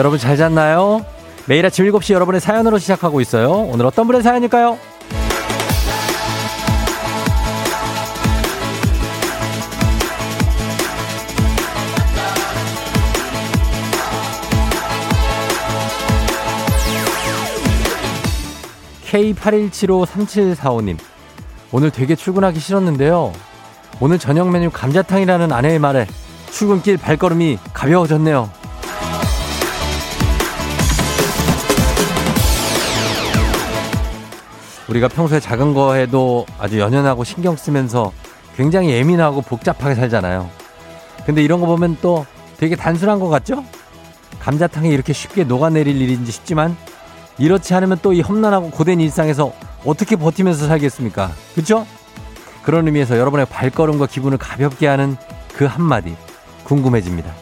여러분 잘 잤나요? 매일 아침 7시 여러분의 사연으로 시작하고 있어요. 오늘 어떤 분의 사연일까요? K81753745님. 오늘 되게 출근하기 싫었는데요. 오늘 저녁 메뉴 감자탕이라는 아내의 말에 출근길 발걸음이 가벼워졌네요. 우리가 평소에 작은 거에도 아주 연연하고 신경 쓰면서 굉장히 예민하고 복잡하게 살잖아요. 근데 이런 거 보면 또 되게 단순한 것 같죠? 감자탕이 이렇게 쉽게 녹아내릴 일인지 싶지만 이렇지 않으면 또 이 험난하고 고된 일상에서 어떻게 버티면서 살겠습니까? 그쵸? 그런 의미에서 여러분의 발걸음과 기분을 가볍게 하는 그 한마디 궁금해집니다.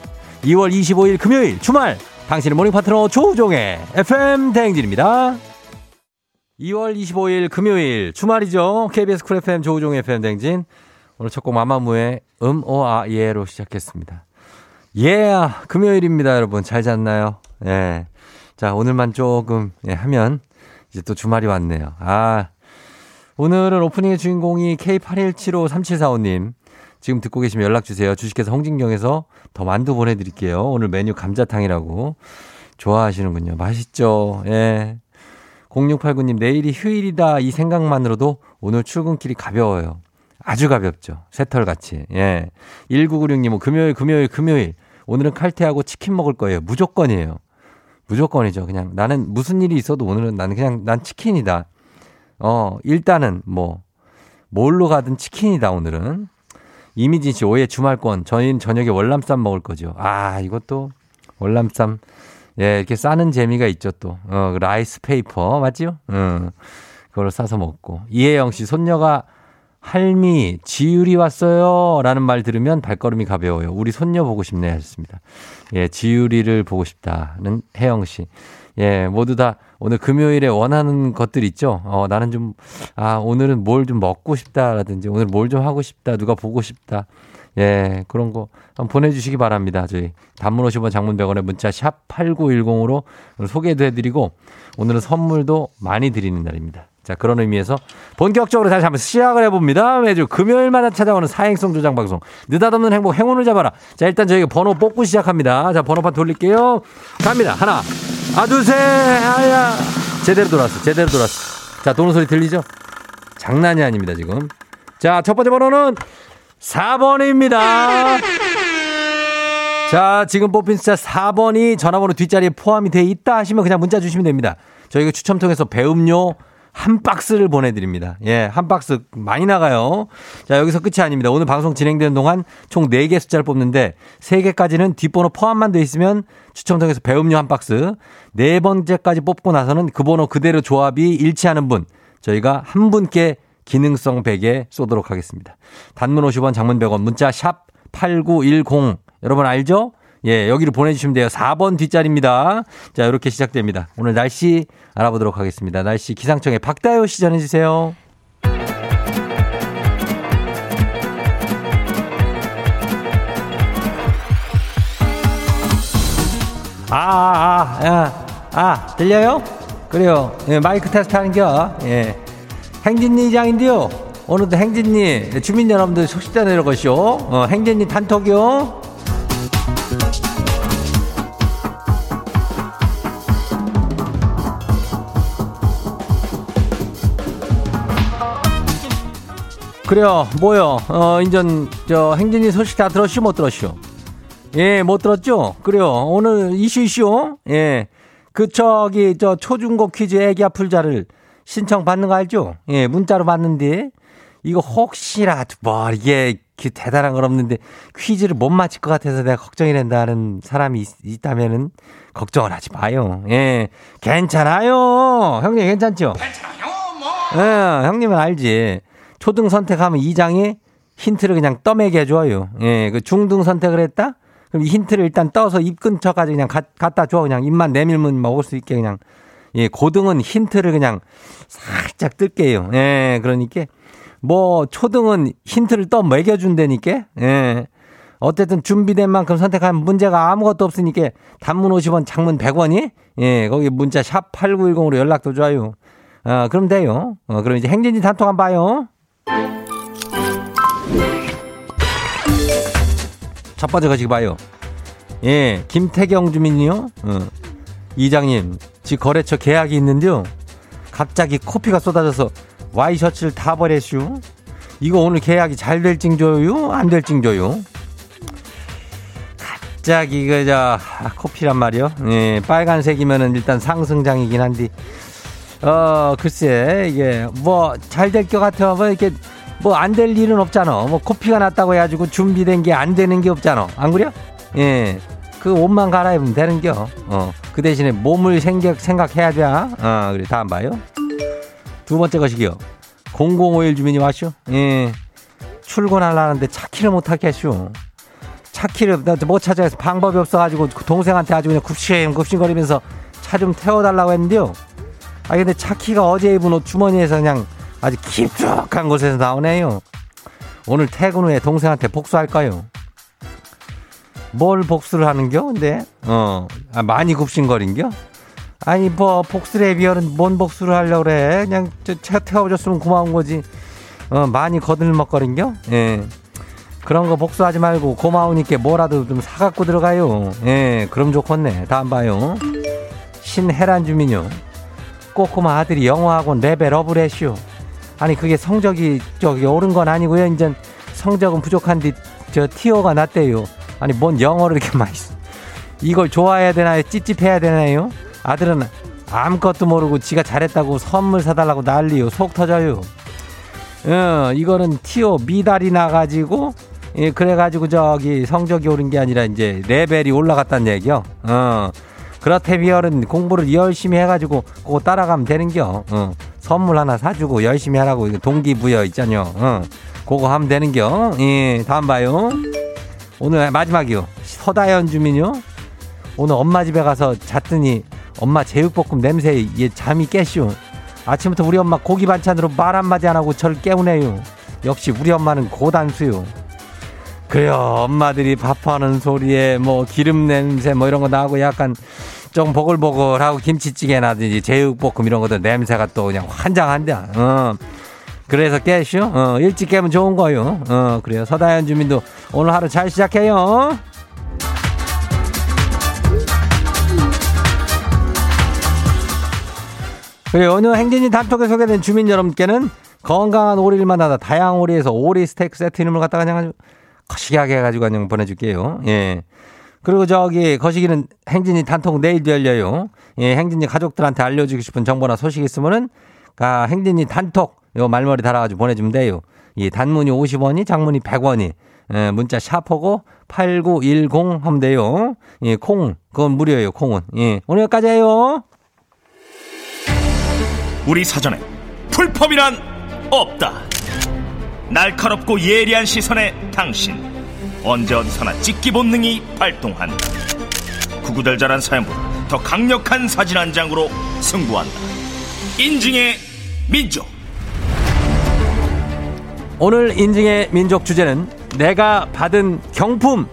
2월 25일 금요일 주말 당신의 morning 파트너 조우종의 FM 대행진입니다. 2월 25일 금요일 주말이죠. KBS 쿨 FM 조우종의 FM 대행진 오늘 첫 곡 마마무의 음, 오, 아, 예로 시작했습니다. 예, yeah, 금요일입니다, 여러분. 잘 잤나요? 예. 자, 오늘만 조금, 예, 하면, 이제 또 주말이 왔네요. 아, 오늘은 오프닝의 주인공이 K81753745님. 지금 듣고 계시면 연락 주세요. 주식회사 홍진경에서 더 만두 보내드릴게요. 오늘 메뉴 감자탕이라고. 좋아하시는군요. 맛있죠? 예. 0689님, 내일이 휴일이다. 이 생각만으로도 오늘 출근길이 가벼워요. 아주 가볍죠. 새털같이. 예. 1996님, 뭐 금요일, 금요일, 금요일. 오늘은 칼퇴하고 치킨 먹을 거예요. 무조건이에요. 무조건이죠. 그냥 나는 무슨 일이 있어도 오늘은 나는 그냥 난 치킨이다. 어, 일단은 뭐, 뭘로 가든 치킨이다, 오늘은. 이미진 씨, 오해 주말권. 저희는 저녁에 월남쌈 먹을 거죠. 아, 이것도 월남쌈. 예, 이렇게 싸는 재미가 있죠, 또. 어, 그 rice paper, 맞죠? 어, 그걸 싸서 먹고. 이혜영 씨, 손녀가 할미, 지율이 왔어요. 라는 말 들으면 발걸음이 가벼워요. 우리 손녀 보고 싶네 하셨습니다. 예, 지율이를 보고 싶다는 혜영 씨. 예, 모두 다 오늘 금요일에 원하는 것들 있죠? 어, 나는 좀, 아, 오늘은 뭘 좀 먹고 싶다라든지, 오늘 뭘 좀 하고 싶다, 누가 보고 싶다. 예, 그런 거 한번 보내주시기 바랍니다. 저희 단문 50원 장문 100원에 문자 샵 8910으로 소개도 해드리고, 오늘은 선물도 많이 드리는 날입니다. 자, 그런 의미에서 본격적으로 다시 한번 시작을 해봅니다. 매주 금요일마다 찾아오는 사행성 조장 방송. 느닷없는 행복, 행운을 잡아라. 자, 일단 저희가 번호 뽑고 시작합니다. 자, 번호판 돌릴게요. 갑니다. 하나, 아, 둘, 셋, 아야. 제대로 돌았어. 제대로 돌았어. 자, 도는 소리 들리죠? 장난이 아닙니다, 지금. 자, 첫 번째 번호는 4번입니다. 자, 지금 뽑힌 숫자 4번이 전화번호 뒷자리에 포함이 돼 있다 하시면 그냥 문자 주시면 됩니다. 저희가 추첨 통해서 배음료 한 박스를 보내드립니다. 예, 한 박스 많이 나가요. 자, 여기서 끝이 아닙니다. 오늘 방송 진행되는 동안 총 4개 숫자를 뽑는데 3개까지는 뒷번호 포함만 돼 있으면 추첨 통해서 배음료 한 박스. 네 번째까지 뽑고 나서는 그 번호 그대로 조합이 일치하는 분. 저희가 한 분께 기능성 베개 쏘도록 하겠습니다. 단문 50원, 장문 100원, 문자 샵 8910. 여러분 알죠? 예, 여기로 보내주시면 돼요. 4번 뒷자리입니다. 자, 이렇게 시작됩니다. 오늘 날씨 알아보도록 하겠습니다. 날씨 기상청에 박다요 시 전해주세요. 아, 아, 아, 아, 들려요? 그래요. 예, 마이크 테스트 하는 겨. 예. 행진리 장인데요. 오늘도 행진리 주민 여러분들 소식 전해려것이요. 어, 행진리 단톡이요. 그래요. 뭐요? 어, 인전, 저, 행진이 소식 다 들었슈, 못 들었슈? 예, 못 들었죠? 그래요. 오늘 이슈 이슈. 예. 그, 저기, 저, 초중고 퀴즈 애기야 풀자를 신청 받는 거 알죠? 예, 문자로 받는데, 이거 혹시라도 뭐, 이게 그 대단한 건 없는데, 퀴즈를 못 맞힐 것 같아서 내가 걱정이 된다는 사람이 있, 다면은 걱정을 하지 마요. 예. 괜찮아요. 형님 괜찮죠? 괜찮아요, 뭐. 예, 형님은 알지. 초등 선택하면 2장에 힌트를 그냥 떠매게 해줘요. 예, 그 중등 선택을 했다? 그럼 이 힌트를 일단 떠서 입 근처까지 그냥 가, 갖다 줘. 그냥 입만 내밀면 먹을 수 있게 그냥. 예, 고등은 힌트를 그냥 살짝 뜰게요. 예, 그러니까 뭐 초등은 힌트를 떠 먹여준다니까. 예. 어쨌든 준비된 만큼 선택하면 문제가 아무것도 없으니까 단문 50원, 장문 100원이 예, 거기 문자 샵 8910으로 연락도 줘요. 어, 그럼 돼요. 어, 그럼 이제 행진이 단톡 한번 봐요. 첫 번째 거시기 봐요. 예, 김태경 주민이요. 어. 이장님, 지 거래처 계약이 있는데요. 갑자기 코피가 쏟아져서 와이셔츠를 다 버렸슈. 이거 오늘 계약이 잘 될징 줘요? 안 될징 줘요? 갑자기 그저 아, 코피란 말이요. 예, 빨간색이면은 일단 상승장이긴 한데 어 글쎄 이게 뭐 잘 될 것 같아 뭐 이렇게 뭐 안 될 일은 없잖아. 뭐 코피가 났다고 해가지고 준비된 게 안 되는 게 없잖아. 안 그래? 예. 그 옷만 갈아입으면 되는겨. 어. 그 대신에 몸을 생각, 생각해야 돼. 어, 그래. 다음 봐요. 두 번째 것이기요. 0051 주민이 왔쇼. 예. 출근하려는데 차키를 못 타겠쇼. 차키를 못 찾아서 방법이 없어가지고 동생한테 아주 그냥 굽신 굽신거리면서 차 좀 태워달라고 했는데요. 아 근데 차키가 어제 입은 옷 주머니에서 그냥 아주 깊숙한 곳에서 나오네요. 오늘 퇴근 후에 동생한테 복수할까요? 뭘 복수를 하는겨? 근데 어 아, 많이 굽신거린겨? 아니 뭐 복수에 비하면 뭔 복수를 하려고 그래? 그냥 차 태워줬으면 고마운 거지. 어 많이 거들먹거린겨? 예. 그런 거 복수하지 말고 고마우니까 뭐라도 좀 사갖고 들어가요. 예, 그럼 좋겠네. 다음 봐요. 신혜란 주민요. 꼬꼬마 아들이 영어학원 레벨업을 했슈. 아니 그게 성적이 저기 오른 건 아니고요. 이제 성적은 부족한데 저 티어가 낮대요. 아니 뭔 영어를 이렇게 많이 이걸 좋아해야 되나요? 찝찝해야 되나요? 아들은 아무것도 모르고 지가 잘했다고 선물 사달라고 난리요. 속 터져요. 어, 이거는 티오 미달이 나가지고 예, 그래가지고 저기 성적이 오른 게 아니라 이제 레벨이 올라갔다는 얘기요. 어. 그렇다면은 공부를 열심히 해가지고 그거 따라가면 되는겨. 어. 선물 하나 사주고 열심히 하라고 동기부여 있잖요. 어. 그거 하면 되는겨. 예, 다음 봐요. 오늘 마지막이요. 서다현 주민요. 오늘 엄마 집에 가서 잤더니 엄마 제육볶음 냄새에 얘 잠이 깨쇼. 아침부터 우리 엄마 고기 반찬으로 말 한마디 안 하고 저를 깨우네요. 역시 우리 엄마는 고단수요. 그래요. 엄마들이 밥하는 소리에 뭐 기름 냄새 뭐 이런 거 나고 약간 좀 보글보글하고 김치찌개나든지 제육볶음 이런 것들 냄새가 또 그냥 환장한데. 어. 그래서 깨쇼. 어, 일찍 깨면 좋은 거요. 어, 그래요. 서다현 주민도 오늘 하루 잘 시작해요. 그리고 오늘 행진이 단톡에 소개된 주민 여러분께는 건강한 오리를 만나다 다양한 오리에서 오리 스테이크 세트 이름을 갖다가 그냥 아주 거시기하게 해가지고 그냥 보내줄게요. 예. 그리고 저기 거시기는 행진이 단톡 내일도 열려요. 예, 행진이 가족들한테 알려주고 싶은 정보나 소식 있으면은 아, 행진이 단톡 요 말머리 달아가지고 보내주면 돼요. 이 단문이 50원이 장문이 100원이 예, 문자 샤퍼고 8910 하면 돼요. 예, 콩 그건 무료예요. 콩은. 예, 오늘 여기까지 해요. 우리 사전에 풀펌이란 없다. 날카롭고 예리한 시선에 당신 언제 어디서나 찍기 본능이 발동한다. 구구절절한 사연보다 더 강력한 사진 한 장으로 승부한다. 인증의 민족. 오늘 인증의 민족 주제는 내가 받은 경품.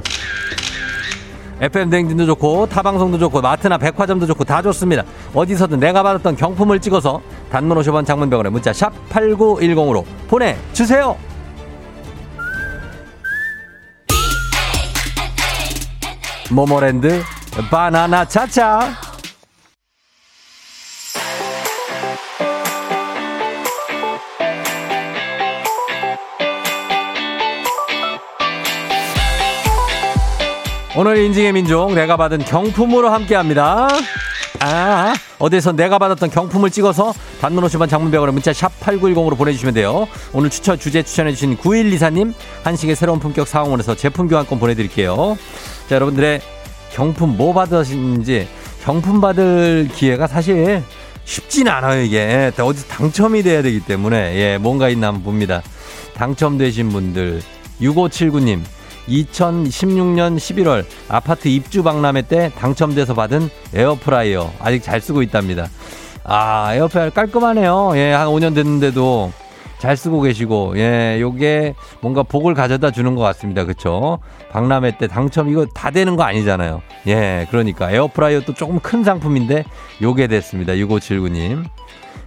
FM 댕진도 좋고 타방송도 좋고 마트나 백화점도 좋고 다 좋습니다. 어디서든 내가 받았던 경품을 찍어서 단문 50원 장문병원에 문자 샵 8910으로 보내주세요. 모모랜드 바나나 차차 오늘 인증의 민족 내가 받은 경품으로 함께합니다. 아, 어디서 내가 받았던 경품을 찍어서 단문 50원 장문병으로 문자 샵 8910으로 보내주시면 돼요. 오늘 추천, 주제 추천해주신 9124님, 한식의 새로운 품격 사원에서 제품 교환권 보내드릴게요. 자, 여러분들의 경품 뭐 받으시는지 경품 받을 기회가 사실 쉽진 않아요, 이게. 어디 당첨이 돼야 되기 때문에, 예, 뭔가 있나 한번 봅니다. 당첨되신 분들, 6579님, 2016년 11월 아파트 입주 박람회 때 당첨돼서 받은 에어프라이어 아직 잘 쓰고 있답니다. 아, 에어프라이어 깔끔하네요. 예, 한 5년 됐는데도 잘 쓰고 계시고, 예, 요게 뭔가 복을 가져다 주는 것 같습니다. 그쵸? 박람회 때 당첨 이거 다 되는 거 아니잖아요. 예, 그러니까 에어프라이어 또 조금 큰 상품인데 요게 됐습니다. 6579님.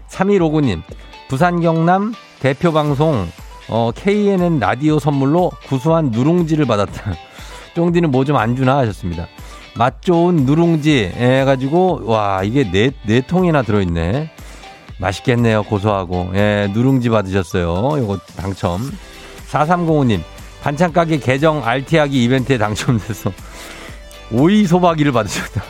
3159님. 부산 경남 대표 방송 어, KNN 라디오 선물로 구수한 누룽지를 받았다. 쫑디는 뭐 좀 안 주나 하셨습니다. 맛 좋은 누룽지 해가지고 와 이게 네, 네 통이나 들어있네. 맛있겠네요 고소하고 예 누룽지 받으셨어요. 요거 당첨. 4305님 반찬 가게 계정 RT하기 이벤트에 당첨돼서 오이 소박이를 받으셨다.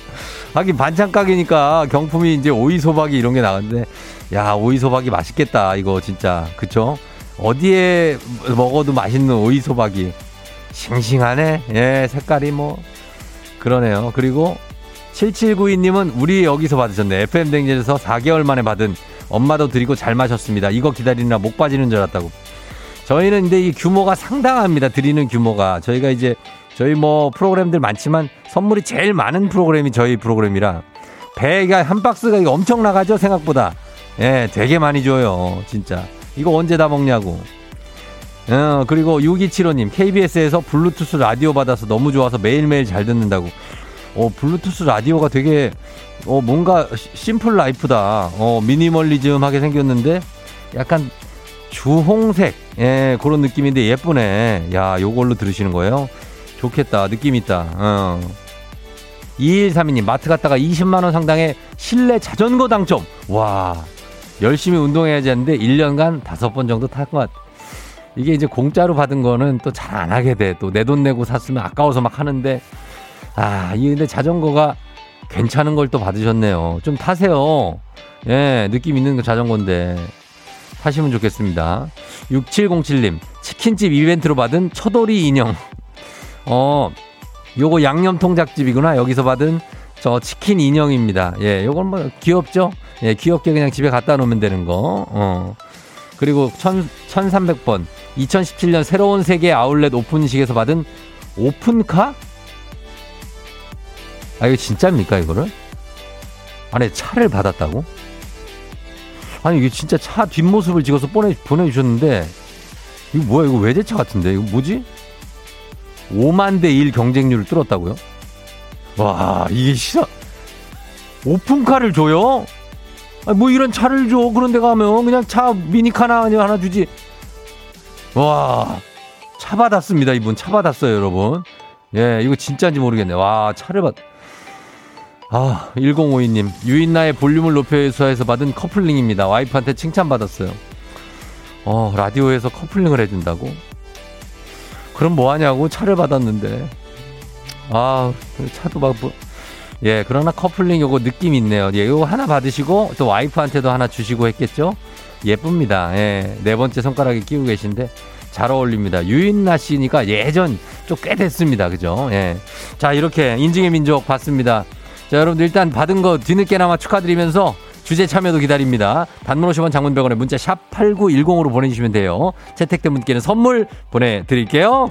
하긴 반찬 가게니까 경품이 이제 오이 소박이 이런 게 나왔는데 야 오이 소박이 맛있겠다 이거 진짜 그쵸? 어디에 먹어도 맛있는 오이 소박이 싱싱하네. 예 색깔이 뭐 그러네요. 그리고 7792님은 우리 여기서 받으셨네. FM댕진에서 4개월 만에 받은 엄마도 드리고 잘 마셨습니다. 이거 기다리느라 목 빠지는 줄 알았다고. 저희는 근데 이 규모가 상당합니다. 드리는 규모가. 저희가 이제 저희 뭐 프로그램들 많지만 선물이 제일 많은 프로그램이 저희 프로그램이라 배가 한 박스가 엄청 나가죠 생각보다. 예, 되게 많이 줘요. 진짜. 이거 언제 다 먹냐고. 어, 그리고 6275님, KBS에서 블루투스 라디오 받아서 너무 좋아서 매일매일 잘 듣는다고. 어, 블루투스 라디오가 되게, 어, 뭔가 심플 라이프다. 어, 미니멀리즘하게 생겼는데, 약간 주홍색, 예, 그런 느낌인데 예쁘네. 야, 요걸로 들으시는 거예요? 좋겠다. 느낌 있다. 어. 2132님, 마트 갔다가 20만원 상당의 실내 자전거 당첨. 와, 열심히 운동해야지 하는데 1년간 5번 정도 탈것 같아. 이게 이제 공짜로 받은 거는 또 잘 안 하게 돼. 또 내 돈 내고 샀으면 아까워서 막 하는데 아, 이 근데 자전거가 괜찮은 걸 또 받으셨네요. 좀 타세요. 예, 느낌 있는 거 자전거인데. 타시면 좋겠습니다. 6707님, 치킨집 이벤트로 받은 초돌이 인형. 어, 요거 양념 통작집이구나. 여기서 받은 저 치킨 인형입니다. 예, 요건 뭐 귀엽죠? 예, 귀엽게 그냥 집에 갖다 놓으면 되는 거. 어. 그리고 1 1300번. 2017년 새로운 세계 아울렛 오픈식에서 받은 오픈카? 아, 이거 진짜입니까, 이거를? 아니, 차를 받았다고? 아니, 이게 진짜 차 뒷모습을 찍어서 보내, 보내주셨는데, 이거 뭐야, 이거 외제차 같은데? 이거 뭐지? 5만 대 1 경쟁률을 뚫었다고요? 와, 이게 시사, 오픈카를 줘요? 아니, 뭐 이런 차를 줘. 그런 데 가면 그냥 차 미니카나 하나 주지. 와, 차 받았습니다, 이분. 차 받았어요, 여러분. 예, 이거 진짜인지 모르겠네. 와, 차를 받, 아, 1052님. 유인나의 볼륨을 높여서에서 받은 커플링입니다. 와이프한테 칭찬받았어요. 어, 라디오에서 커플링을 해준다고? 그럼 뭐 하냐고 차를 받았는데. 아, 차도 막, 뭐. 예, 그러나 커플링 요거 느낌 있네요. 예, 요거 하나 받으시고 또 와이프한테도 하나 주시고 했겠죠? 예쁩니다. 예, 네 번째 손가락에 끼고 계신데 잘 어울립니다. 유인나 씨니까 예전 좀 꽤 됐습니다. 그죠? 예. 자, 이렇게 인증의 민족 봤습니다. 자, 여러분들 일단 받은 거 뒤늦게나마 축하드리면서 주제 참여도 기다립니다. 단문 50원 장문병원에 문자 샵 8910으로 보내주시면 돼요. 채택된 분께는 선물 보내드릴게요.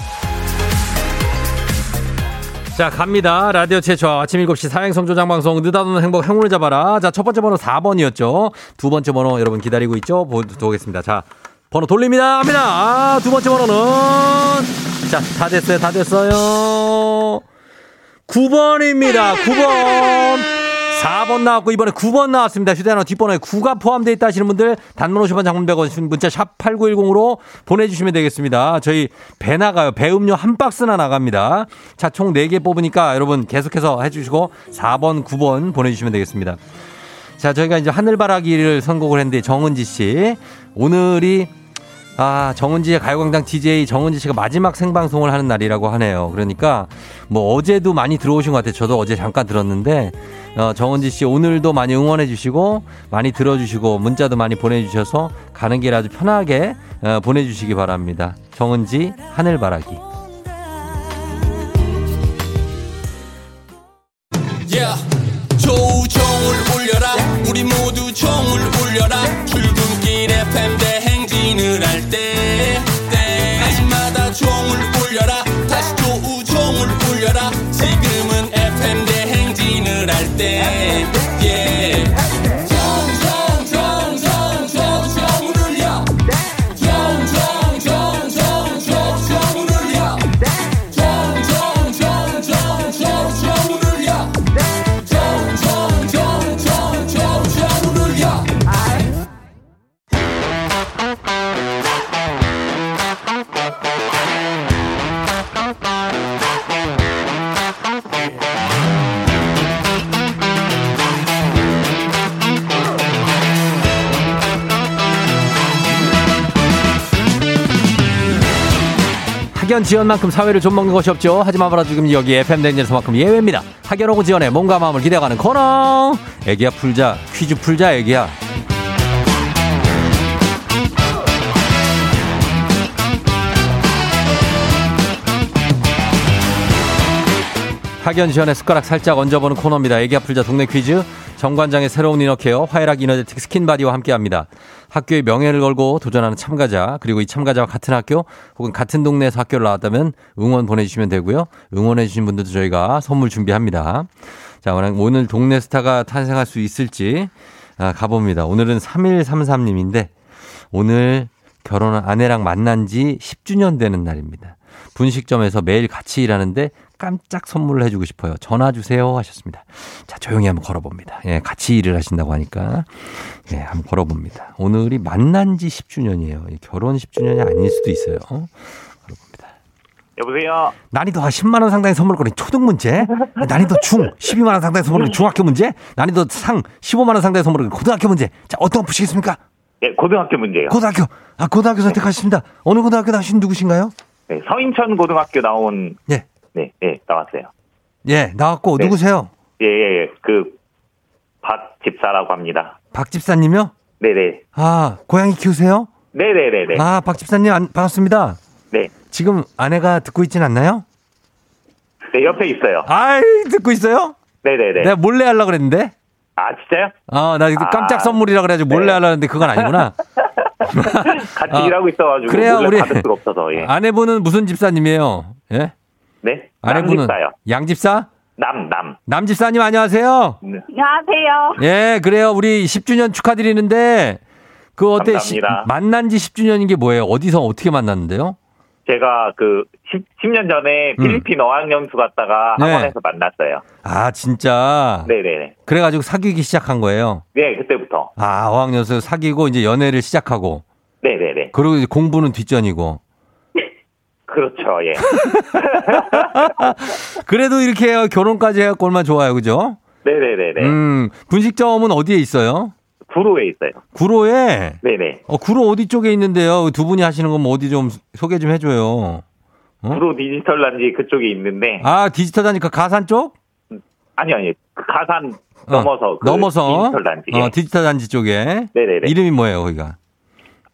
자, 갑니다. 라디오 최초 아침 7시 사행성 조장방송 느닷없는 행복 행운을 잡아라. 자, 첫 번째 번호 4번이었죠. 두 번째 번호 여러분 기다리고 있죠? 보도록하겠습니다. 자, 번호 돌립니다. 합니다. 아, 두 번째 번호는 자, 다 됐어요. 다 됐어요. 9번입니다. 9번. 4번 나왔고 이번에 9번 나왔습니다. 휴대전화 뒷번호에 9가 포함되어 있다 하시는 분들 단문 50원 장문 100원 문자 샵 8910으로 보내주시면 되겠습니다. 저희 배 나가요. 배 음료 한 박스나 나갑니다. 자, 총 4개 뽑으니까 여러분 계속해서 해주시고 4번, 9번 보내주시면 되겠습니다. 자, 저희가 이제 하늘바라기를 선곡을 했는데 정은지 씨. 오늘이 아, 정은지의 가요광장 DJ 정은지 씨가 마지막 생방송을 하는 날이라고 하네요. 그러니까 뭐 어제도 많이 들어오신 것 같아요. 저도 어제 잠깐 들었는데 어, 정은지 씨 오늘도 많이 응원해 주시고 많이 들어주시고 문자도 많이 보내주셔서 가는 길 아주 편하게 어, 보내주시기 바랍니다. 정은지 하늘바라기. Yeah. 지연만큼 사회를 좀 먹는 것이 없죠. 하지만 바로 지금 여기 FM 대행진에서만큼 예외입니다. 학연하고 지연의 몸과 마음을 기대가는 코너. 애기야 풀자 퀴즈 풀자 애기야. 학연 지연의 숟가락 살짝 얹어보는 코너입니다. 애기야 풀자 동네 퀴즈. 정관장의 새로운 inner care 화애락 이너제틱 스킨바디와 함께합니다. 학교의 명예를 걸고 도전하는 참가자 그리고 이 참가자와 같은 학교 혹은 같은 동네에서 학교를 나왔다면 응원 보내주시면 되고요. 응원해 주신 분들도 저희가 선물 준비합니다. 자 오늘, 오늘 동네 스타가 탄생할 수 있을지 아, 가봅니다. 오늘은 3133님인데 오늘 결혼한 아내랑 만난 지 10주년 되는 날입니다. 분식점에서 매일 같이 일하는데 깜짝 선물을 해주고 싶어요. 전화 주세요 하셨습니다. 자 조용히 한번 걸어봅니다. 예, 같이 일을 하신다고 하니까 예, 한번 걸어봅니다. 오늘이 만난 지 10주년이에요. 결혼 10주년이 아닐 수도 있어요. 걸어봅니다. 여보세요. 난이도 10만 원 상당의 선물권이 초등 문제, 난이도 중 12만 원 상당의 선물권이 중학교 문제, 난이도 상 15만 원 상당의 선물권이 고등학교 문제. 자 어떤 거 푸시겠습니까? 예, 고등학교 문제요. 고등학교. 아 고등학교 선택하셨습니다. 어느 고등학교 나신 누구신가요? 네, 서인천 고등학교 나온 예, 네, 예, 나왔어요. 예 나왔고 네. 누구세요? 예, 예, 예. 그 박 집사라고 합니다. 박 집사님이요? 네, 네. 아 고양이 키우세요? 네, 네, 네, 네. 아 박 집사님 안, 반갑습니다. 네. 지금 아내가 듣고 있진 않나요? 네, 옆에 있어요. 아이 듣고 있어요? 네, 네, 네. 내가 몰래 하려 그랬는데. 아, 진짜요? 아, 나 이거 깜짝 아, 선물이라 그래가지고 몰래 네. 하려는데 그건 아니구나. 같이 아, 일하고 있어 가지고 그래야 몰래 우리 받을 수가 없어서. 예. 아내분은 무슨 집사님이에요? 예? 네. 아내분은. 양집사? 남, 남. 남집사님 안녕하세요. 네. 안녕하세요. 예, 그래요. 우리 10주년 축하드리는데 그 어때? 감사합니다. 만난 지 10주년인 게 뭐예요? 어디서 어떻게 만났는데요? 제가 그 10, 10년 전에 음. 필리핀 어학연수 갔다가 네. 학원에서 만났어요. 아, 진짜. 네, 네, 네. 그래가지고 사귀기 시작한 거예요. 네, 그때부터. 아, 어학연수 사귀고 이제 연애를 시작하고 네, 네, 네. 그리고 이제 공부는 뒷전이고. 그렇죠. 예. 그래도 이렇게 결혼까지 해갖고 얼마나 좋아요, 그죠? 네, 네, 네, 네. 음, 분식점은 어디에 있어요? 구로에 있어요. 구로에 네네. 어 구로 어디 쪽에 있는데요? 두 분이 하시는 건 뭐 어디 좀 소개 좀 해줘요. 어? 구로 디지털 단지 그쪽에 있는데 아 디지털 다니까 가산 쪽? 아니 아니 그 가산 어, 넘어서 그 넘어서 디지털 단지. 어 디지털 단지 쪽에 네네네. 이름이 뭐예요 거기가?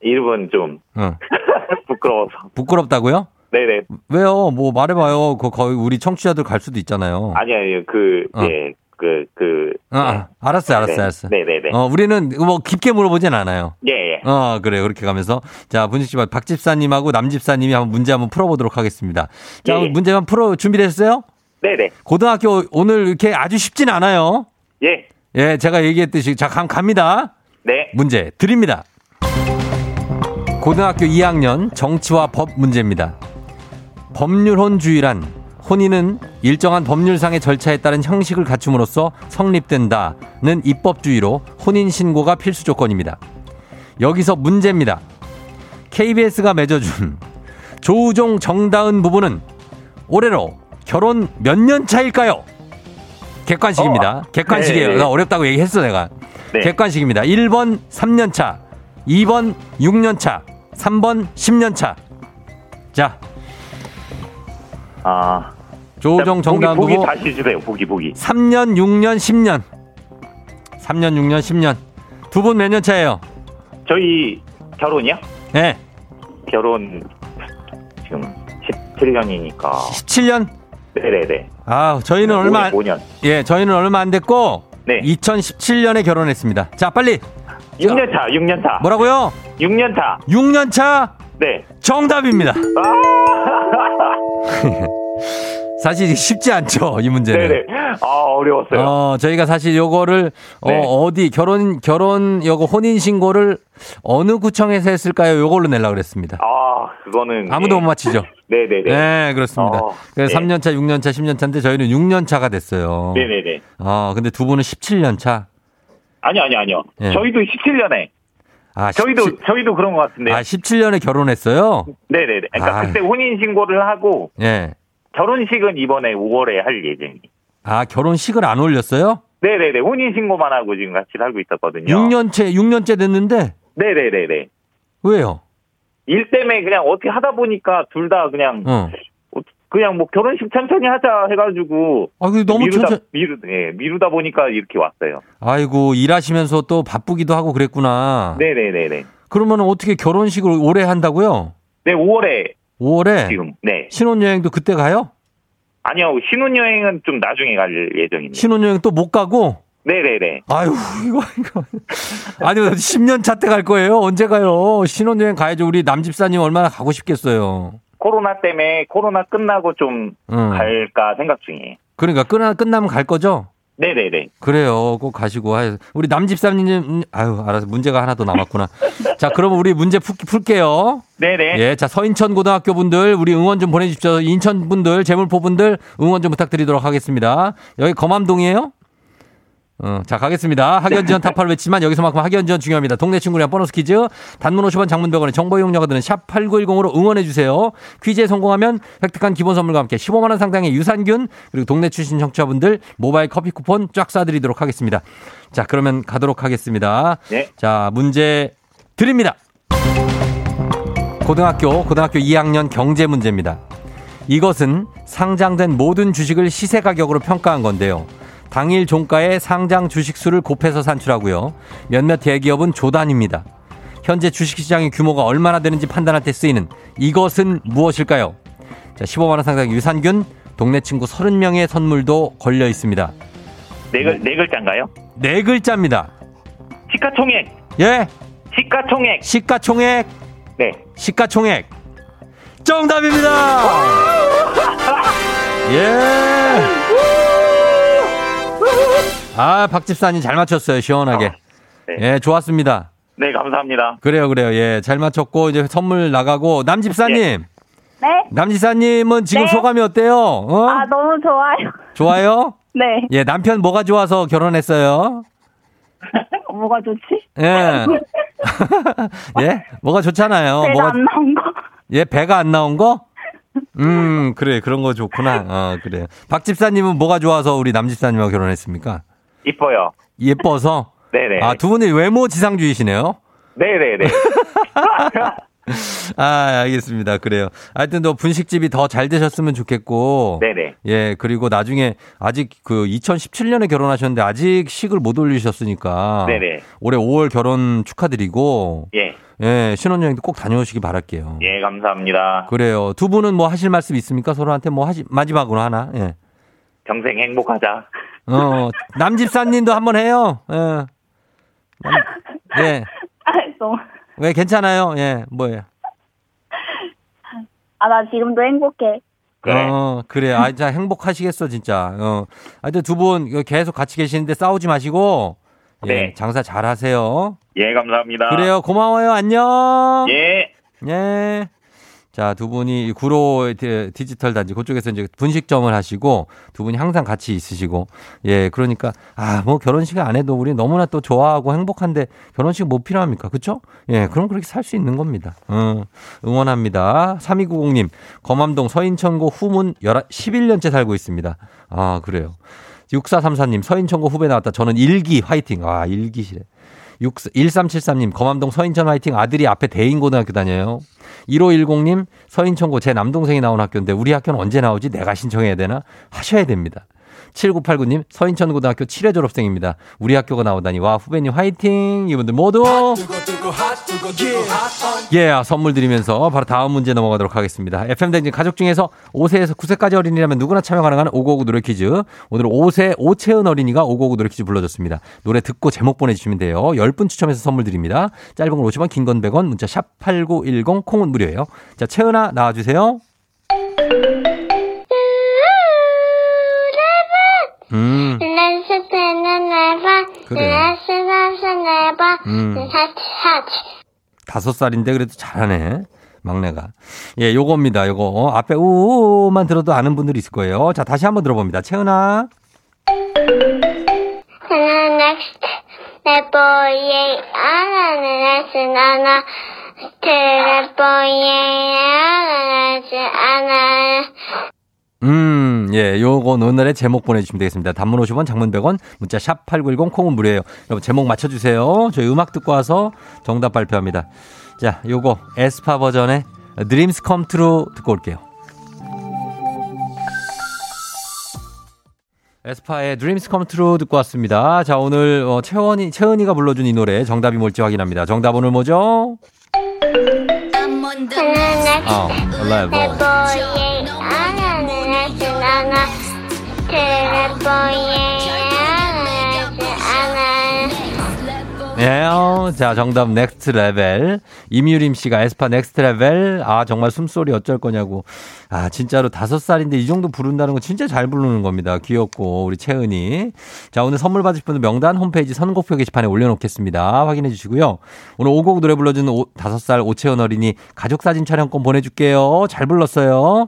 이름은 좀 어. 부끄러워서. 부끄럽다고요? 네네. 왜요? 뭐 말해봐요. 그 거의 우리 청취자들 갈 수도 있잖아요. 아니 아니 그 어. 예. 그, 그. 어, 아, 알았어요, 알았어요, 네. 알았어요. 네네네. 어, 우리는 뭐 깊게 물어보진 않아요. 예, 예. 어, 그래. 그렇게 가면서. 자, 분식 씨, 박 집사님하고 남 집사님이 한번 문제 한번 풀어보도록 하겠습니다. 자, 예, 예. 문제 한번 풀어, 준비됐어요? 네네. 고등학교 오늘 이렇게 아주 쉽진 않아요. 예. 예, 제가 얘기했듯이. 자, 감, 갑니다. 네. 문제 드립니다. 고등학교 2학년 정치와 법 문제입니다. 법률혼주의란 혼인은 일정한 법률상의 절차에 따른 형식을 갖춤으로써 성립된다는 입법주의로 혼인 신고가 필수 조건입니다. 여기서 문제입니다. KBS가 맺어준 조우종 정다은 부부는 올해로 결혼 몇 년 차일까요? 객관식입니다. 어, 객관식이에요. 네. 나 어렵다고 얘기했어 내가. 네. 객관식입니다. 1번 3년 차, 2번 6년 차, 3번 10년 차. 자, 아. 조우종 자, 보기, 다시 주세요. 보기, 보기. 3년, 6년, 10년. 3년, 6년, 10년. 두 분 몇 년 차예요? 저희 결혼이요? 네. 결혼 지금 17년이니까. 17년? 네네네. 아, 저희는 얼마 안, 5년. 예, 저희는 얼마 안 됐고 네. 2017년에 결혼했습니다. 자, 빨리 6년 차, 6년 차. 뭐라고요? 6년 차. 6년 차 네. 정답입니다. 사실 쉽지 않죠, 이 문제는. 네네. 아, 어려웠어요. 어, 저희가 사실 요거를 네. 어, 어디 결혼 결혼 요거 혼인 신고를 어느 구청에서 했을까요? 요걸로 내려고 그랬습니다. 아, 그거는. 아무도 예. 못 맞히죠. 네네네. 네, 그렇습니다. 어, 그래서 네. 3년 차, 6년 차, 10년 차인데 저희는 6년 차가 됐어요. 네네네. 아, 근데 두 분은 17년 차. 아니요, 아니요, 아니요. 예. 저희도 17년에. 아, 저희도, 17, 저희도 그런 것 같은데. 아, 17년에 결혼했어요? 네네네. 그러니까 아. 그때 혼인 신고를 하고 예. 결혼식은 이번에 5월에 할 예정이. 아, 결혼식을 안 올렸어요? 네네네. 혼인 신고만 하고 지금 같이 살고 있었거든요. 6년째, 6년째 됐는데 네네네네. 왜요? 일 때문에 그냥 어떻게 하다 보니까 둘 다 그냥 어. 그냥 뭐 결혼식 천천히 하자 해가지고 아, 그 너무 미루다 천천 미루 예, 미루다 보니까 이렇게 왔어요. 아이고, 일하시면서 또 바쁘기도 하고 그랬구나. 네네네네. 그러면 어떻게 결혼식을 올해 한다고요? 네 5월에 5월에 지금 네 신혼여행도 그때 가요? 아니요 신혼여행은 좀 나중에 갈 예정입니다. 신혼여행 또 못 가고? 네네네. 아유, 이거, 이거. 아니, 10년 차 때 갈 거예요? 언제 가요? 신혼여행 가야죠. 우리 남집사님 얼마나 가고 싶겠어요. 코로나 때문에 코로나 끝나고 좀 응. 갈까 생각 중이에요. 그러니까 끝나, 끝나면 갈 거죠? 네네네. 그래요. 꼭 가시고. 아유, 우리 남집사님, 음, 아유, 알아서 문제가 하나 더 남았구나. 자, 그러면 우리 문제 풀, 풀게요. 네네. 예, 자, 서인천 고등학교 분들, 우리 응원 좀 보내주십시오. 인천 분들, 재물포 분들, 응원 좀 부탁드리도록 하겠습니다. 여기 검암동이에요? 어, 자, 가겠습니다. 학연 지원 타파를 외치지만 여기서만큼 학연 지원 중요합니다. 동네 친구랑 보너스 퀴즈, 단문 50원 장문 100원의 정보 이용료가 드는 샵 8910으로 응원해주세요. 퀴즈에 성공하면 획득한 기본 선물과 함께 15만원 상당의 유산균, 그리고 동네 출신 청취자분들 모바일 커피 쿠폰 쫙 쏴드리도록 하겠습니다. 자, 그러면 가도록 하겠습니다. 네. 자, 문제 드립니다. 고등학교, 고등학교 2학년 경제 문제입니다. 이것은 상장된 모든 주식을 시세 가격으로 평가한 건데요. 당일 종가의 상장 주식 수를 곱해서 산출하고요. 몇몇 대기업은 조단입니다. 현재 주식시장의 규모가 얼마나 되는지 판단할 때 쓰이는 이것은 무엇일까요? 자, 15만원 상당의 유산균, 동네 친구 30명의 선물도 걸려 있습니다. 네, 글, 네 글자인가요? 네 글자입니다. 시가총액. 예, 시가총액. 시가총액, 네. 시가총액. 정답입니다! 예! 아, 박 집사님 잘 맞췄어요, 시원하게. 네. 예, 좋았습니다. 네, 감사합니다. 그래요, 그래요. 예, 잘 맞췄고, 이제 선물 나가고, 남 집사님! 네. 남 집사님은 지금 네. 소감이 어때요? 어? 아, 너무 좋아요. 좋아요? 네. 예, 남편 뭐가 좋아서 결혼했어요? 뭐가 좋지? 예. 예? 뭐가 좋잖아요. 배가 뭐가, 안 나온 거. 예, 배가 안 나온 거? 음, 그래. 그런 거 좋구나. 어, 그래요. 박 집사님은 뭐가 좋아서 우리 남 집사님하고 결혼했습니까? 이뻐요. 예뻐서? 네네. 아, 두 분이 외모 지상주의시네요. 네네네. 아, 알겠습니다. 그래요. 하여튼 너 분식집이 더 잘 되셨으면 좋겠고. 네네. 예, 그리고 나중에 아직 그 2017년에 결혼하셨는데 아직 식을 못 올리셨으니까. 네네. 올해 5월 결혼 축하드리고. 예. 예, 신혼여행도 꼭 다녀오시기 바랄게요. 예, 감사합니다. 그래요. 두 분은 뭐 하실 말씀 있습니까? 서로한테 뭐 하시, 마지막으로 하나. 예. 평생 행복하자. 어, 남집사님도 한번 해요. 예. 남- 예. 아, 너무. 왜 괜찮아요? 예, 뭐예요? 아, 나 지금도 행복해. 그래. 어, 그래. 아, 진짜 행복하시겠어, 진짜. 어. 하여튼 두 분 계속 같이 계시는데 싸우지 마시고. 예, 네. 장사 잘 하세요. 예, 감사합니다. 그래요. 고마워요. 안녕. 예. 예. 자, 두 분이 구로 디- 디지털 단지 그쪽에서 이제 분식점을 하시고 두 분이 항상 같이 있으시고 예, 그러니까 아, 뭐 결혼식 안 해도 우리 너무나 또 좋아하고 행복한데 결혼식 뭐 필요합니까? 그쵸? 예, 그럼 그렇게 살 수 있는 겁니다. 어, 응원합니다. 3290님, 검암동 서인천고 후문 11년째 살고 있습니다. 아, 그래요. 6434님, 서인천고 후배 나왔다. 저는 일기 화이팅. 아, 일기시래. 6, 1373님, 검암동 서인천 화이팅 아들이 앞에 대인고등학교 다녀요. 1510님, 서인천고 제 남동생이 나온 학교인데 우리 학교는 언제 나오지? 내가 신청해야 되나? 하셔야 됩니다. 7989님, 서인천고등학교 7회 졸업생입니다. 우리 학교가 나오다니. 와, 후배님 화이팅! 이분들 모두! 예, 선물 드리면서 바로 다음 문제 넘어가도록 하겠습니다. FM댕진 가족 중에서 5세에서 9세까지 어린이라면 누구나 참여 가능한 559 노래 퀴즈. 오늘 5세 오채은 어린이가 559 노래 퀴즈 불러줬습니다. 노래 듣고 제목 보내주시면 돼요. 10분 추첨해서 선물 드립니다. 짧은 걸 50원, 긴 건 100원, 문자 샵 8910, 콩은 무료예요. 자, 채은아 나와주세요. 음, 레스피는 네번. 레스피는 네번 음. 하트 하트 다섯 살인데 그래도 잘하네. 막내가. 예, 요겁니다. 요거. 어, 앞에 우만 들어도 아는 분들이 있을 거예요. 자, 다시 한번 들어봅니다. 채은아. 하나 넥스트 레보예 아나는 레스 나나 트레보예 아나는 아나 음, 예, 요거 오늘의 제목 보내주시면 되겠습니다. 단문 50원, 장문 100원, 문자 샵 8910, 콩은 무료예요. 여러분, 제목 맞춰주세요. 저희 음악 듣고 와서 정답 발표합니다. 자, 요거 에스파 버전의 Dreams Come True 듣고 올게요. 에스파의 Dreams Come True 듣고 왔습니다. 자, 오늘 어, 채원이, 채은이가 불러준 이 노래 정답이 뭘지 확인합니다. 정답 오늘 뭐죠? 어, 뭐. level yeah yeah, 어, 자, 정답 Next Level. 임유림 씨가 에스파 Next Level. 아, 정말 숨소리 어쩔 거냐고. 아, 진짜로 다섯 살인데 이 정도 부른다는 거 진짜 잘 부르는 겁니다. 귀엽고, 우리 채은이. 자, 오늘 선물 받으실 분들 명단 홈페이지 선곡표 게시판에 올려놓겠습니다. 확인해 주시고요. 오늘 오곡 노래 불러주는 오- 다섯 살 오채원 어린이 가족사진 촬영권 보내줄게요. 잘 불렀어요.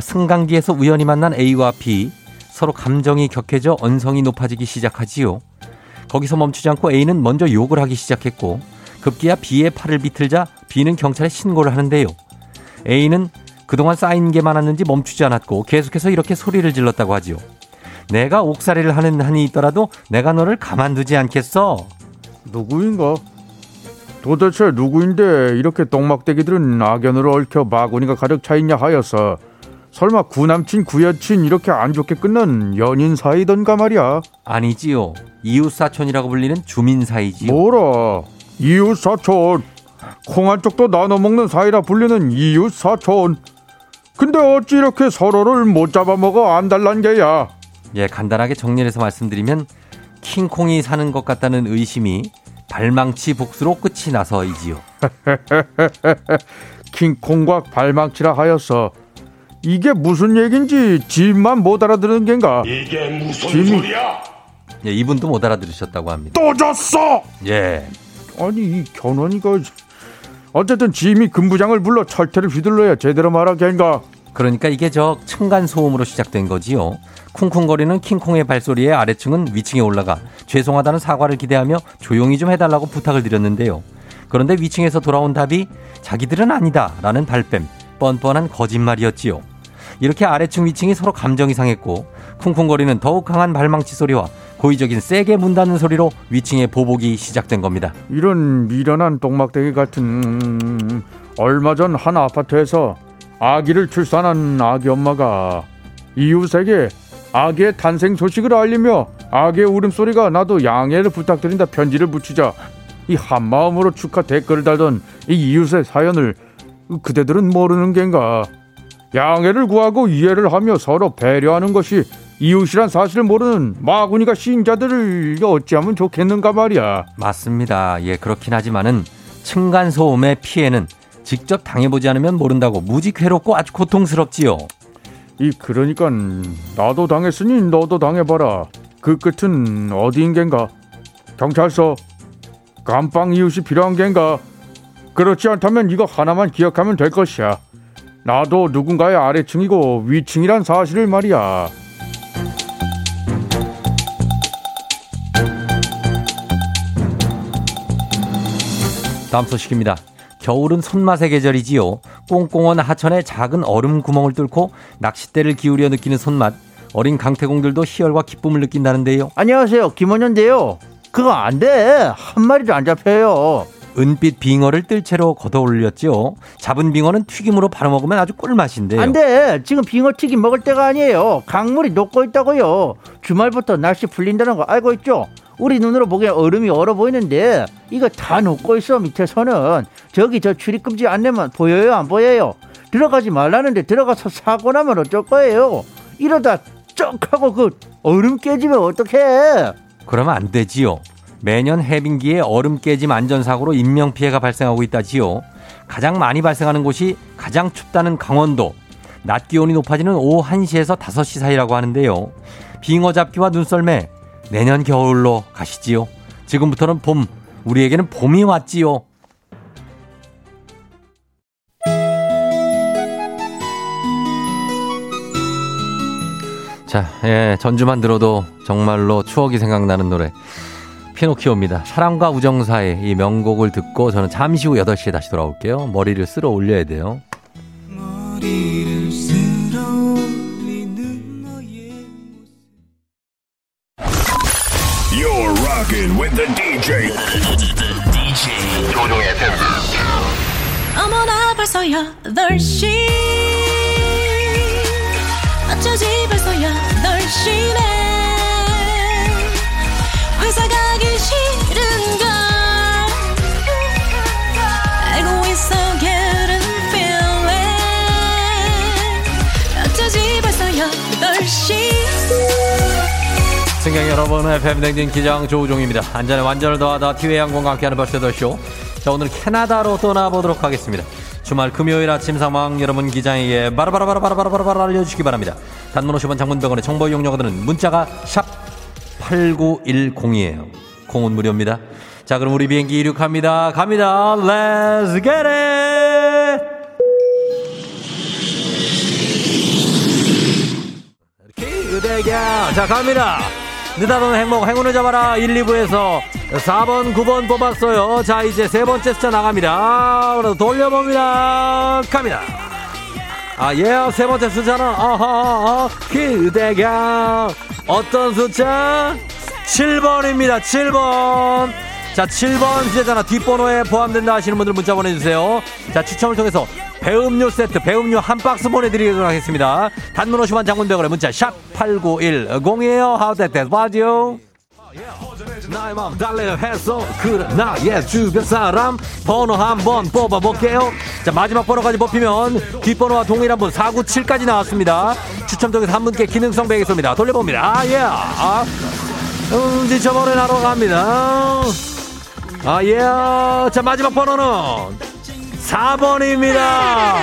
승강기에서 우연히 만난 A와 B 서로 감정이 격해져 언성이 높아지기 시작하지요. 거기서 멈추지 않고 A는 먼저 욕을 하기 시작했고 급기야 B의 팔을 비틀자 B는 경찰에 신고를 하는데요. A는 그동안 쌓인 게 많았는지 멈추지 않았고 계속해서 이렇게 소리를 질렀다고 하지요. 내가 옥살이를 하는 한이 있더라도 내가 너를 가만두지 않겠어. 누구인가? 도대체 누구인데 이렇게 똥막대기들은 악연으로 얽혀 바구니가 가득 차 있냐 하여서 설마 구남친 구여친 이렇게 안 좋게 끝난 연인 사이던가 말이야 아니지요. 이웃사촌이라고 불리는 주민 사이지요. 뭐라 이웃 사촌 콩 한 쪽도 나눠 먹는 사이라 불리는 이웃 사촌 근데 어찌 이렇게 서로를 못 잡아먹어 안달난 게야 예, 간단하게 정리해서 말씀드리면 킹콩이 사는 것 같다는 의심이 발망치 복수로 끝이 나서이지요. 킹콩과 발망치라 하여서 이게 무슨 얘긴지 집만 못 알아듣는 겐가 이게 무슨 짐이- 소리야? 예, 이분도 못 알아들으셨다고 합니다. 또 졌어. 예. 아니 이 견원이가 어쨌든 지미 금부장을 불러 철퇴를 휘둘러야 제대로 말하겠가. 그러니까 이게 저 층간 소음으로 시작된 거지요. 쿵쿵거리는 킹콩의 발소리에 아래층은 위층에 올라가 죄송하다는 사과를 기대하며 조용히 좀 해달라고 부탁을 드렸는데요. 그런데 위층에서 돌아온 답이 자기들은 아니다라는 발뺌, 뻔뻔한 거짓말이었지요. 이렇게 아래층 위층이 서로 감정이 상했고 쿵쿵거리는 더욱 강한 발망치 소리와 고의적인 세게 문 닫는 소리로 위층의 보복이 시작된 겁니다. 이런 미련한 똥막대기 같은 음, 얼마 전 한 아파트에서 아기를 출산한 아기 엄마가 이웃에게 아기의 탄생 소식을 알리며 아기의 울음소리가 나도 양해를 부탁드린다 편지를 붙이자 이 한마음으로 축하 댓글을 달던 이 이웃의 사연을 그대들은 모르는 겐가 양해를 구하고 이해를 하며 서로 배려하는 것이 이웃이란 사실을 모르는 마구니가 신자들을 어찌하면 좋겠는가 말이야 맞습니다. 예, 그렇긴 하지만은 층간 소음의 피해는 직접 당해보지 않으면 모른다고 무지 괴롭고 아주 고통스럽지요. 이 그러니까 나도 당했으니 너도 당해봐라. 그 끝은 어디인 겐가? 경찰서 감방 이웃이 필요한 겐가? 그렇지 않다면 이거 하나만 기억하면 될 것이야. 나도 누군가의 아래층이고 위층이란 사실을 말이야. 다음 소식입니다. 겨울은 손맛의 계절이지요. 꽁꽁한 하천에 작은 얼음 구멍을 뚫고 낚싯대를 기울여 느끼는 손맛. 어린 강태공들도 희열과 기쁨을 느낀다는데요. 안녕하세요. 김원현인데요. 그거 안 돼. 한 마리도 안 잡혀요. 은빛 빙어를 뜰채로 걷어 올렸죠. 잡은 빙어는 튀김으로 바로 먹으면 아주 꿀맛인데요. 안 돼. 지금 빙어 튀김 먹을 때가 아니에요. 강물이 녹고 있다고요. 주말부터 날씨 풀린다는 거 알고 있죠? 우리 눈으로 보기엔 얼음이 얼어 보이는데 이거 다 녹고 있어 밑에서는 저기 저 출입금지 안내만 보여요 안 보여요 들어가지 말라는데 들어가서 사고 나면 어쩔 거예요 이러다 쩍 하고 그 얼음 깨지면 어떡해 그러면 안 되지요. 매년 해빙기에 얼음 깨짐 안전사고로 인명피해가 발생하고 있다지요. 가장 많이 발생하는 곳이 가장 춥다는 강원도. 낮 기온이 높아지는 오후 1시에서 5시 사이라고 하는데요. 빙어 잡기와 눈썰매 내년 겨울로 가시지요. 지금부터는 봄. 우리에게는 봄이 왔지요. 자, 예, 전주만 들어도 정말로 추억이 생각나는 노래. 피노키오입니다. 사랑과 우정 사이 이 명곡을 듣고 저는 잠시 후 8시에 다시 돌아올게요. 머리를 쓸어 올려야 돼요. You're rocking with the DJ. DJ 조종의 FM. 어머나 벌써 8시 어쩌지 벌써 8시네 승객 여러분, FM 댕진 기장 조우종입니다. 안전에 완전을 더하다 티웨이 항공과 함께하는 벌써더쇼. 자, 오늘 캐나다로 떠나보도록 하겠습니다. 주말 금요일 아침 상황 여러분 기장에게 바라바라바라바라바라바라 알려주시기 바랍니다. 단문 50원 장문병원의 정보 이용료가 드는 문자가 샵 8910이에요. 공은 무료입니다. 자, 그럼 우리 비행기 이륙합니다. 갑니다. Let's get it! 기대가 자 갑니다 느닷없는 행복 행운을 잡아라. 1, 2부에서 4번 9번 뽑았어요. 자 이제 세 번째 숫자 나갑니다. 그래서 돌려봅니다. 갑니다. 아예세 번째 숫자는 어허 그대가 어떤 숫자? 7번입니다. 7번. 자 7번 휴대전화 뒷번호에 포함된다 하시는 분들 문자 보내주세요. 자 추첨을 통해서 배음료 세트 배음료 한 박스 보내드리도록 하겠습니다. 단문 50원 장문병원에 문자 샵8910이에요. How that that was you? 나의 마음 달래려 했어 그래. 나의 주변 사람. 번호 한번 뽑아볼게요. 자 마지막 번호까지 뽑히면 뒷번호와 동일한 분 497까지 나왔습니다. 추첨 통해서 한 분께 기능성 베개 쏩니다. 돌려봅니다. 아예. 아, 음, 지쳐버려 나러 갑니다. 아예. 자 마지막 번호는 4번입니다.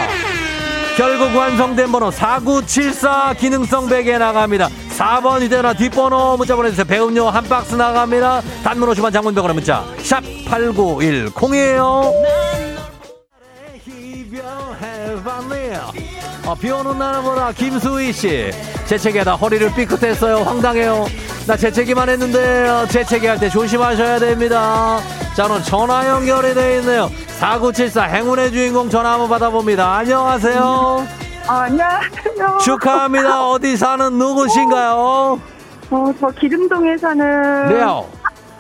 결국 완성된 번호 4974 기능성 베개 나갑니다. 4번 휴대전화 뒷번호 문자 보내주세요. 배음료 한 박스 나갑니다. 단문 50원 장문병원의 문자. 샵 8910이에요. 어, 비 오는 날보다 김수희 씨. 재채기하다 허리를 삐끗했어요. 황당해요 나 재채기만 했는데 어, 재채기 할 때 조심하셔야 됩니다. 자 오늘 전화 연결이 돼 있네요. 4974 행운의 주인공 전화 한번 받아봅니다. 안녕하세요. 아, 안녕하세요. 축하합니다. 어디 사는 누구신가요? 어, 저 기름동에 사는 네요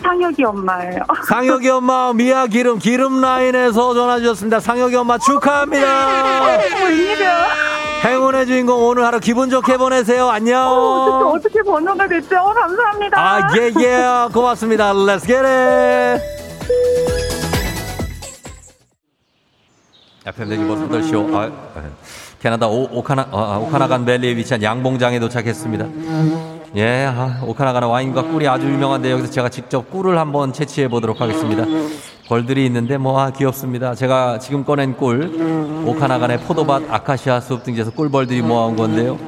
상혁이 엄마예요. 상혁이 엄마 미아 기름 기름 라인에서 전화 주셨습니다 상혁이 엄마 축하합니다 웬일이야? 행운의 주인공 오늘 하루 기분 좋게 보내세요 안녕 어떻게, 어떻게 번호가 됐죠? 어, 감사합니다. 아, 예, 예. 고맙습니다. Let's get it. FM 대기 버스 8시오. 아, 캐나다 오, 오카나, 아, 오카나간 밸리에 위치한 양봉장에 도착했습니다. 예, 아, 오카나간의 와인과 꿀이 아주 유명한데 여기서 제가 직접 꿀을 한번 채취해 보도록 하겠습니다. 벌들이 있는데 뭐 아, 귀엽습니다. 제가 지금 꺼낸 꿀, 오카나간의 포도밭, 아카시아 숲 등지에서 꿀벌들이 모아온 건데요.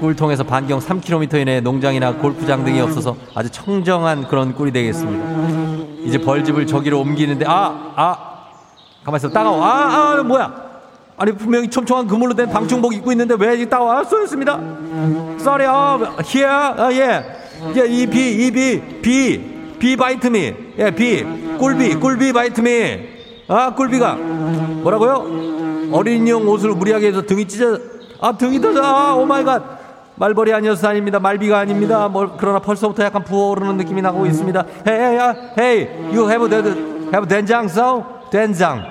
꿀통에서 반경 3km 이내에 농장이나 골프장 등이 없어서 아주 청정한 그런 꿀이 되겠습니다. 이제 벌집을 저기로 옮기는데 아, 아, 가만 있어 따가워. 아, 아, 뭐야? 아니 분명히 촘촘한 그물로 된 방충복 입고 있는데 왜? 아, 쏘였습니다. Sorry, 어, here, 아, 예, 예, 이 비, 이 비, 비, 비 바이트미, 예, 비, 꿀비, 꿀비 바이트미, 아, 꿀비가 뭐라고요? 어린이용 옷을 무리하게 해서 등이 찢어, 아, 등이 터져, 아, oh my god. 말벌이 아니어서 아닙니다. 말bee가 아닙니다. 뭐 그러나 벌써부터 약간 부어오르는 느낌이 나고 있습니다. Hey, hey, hey, you have have 된장 so? 된장.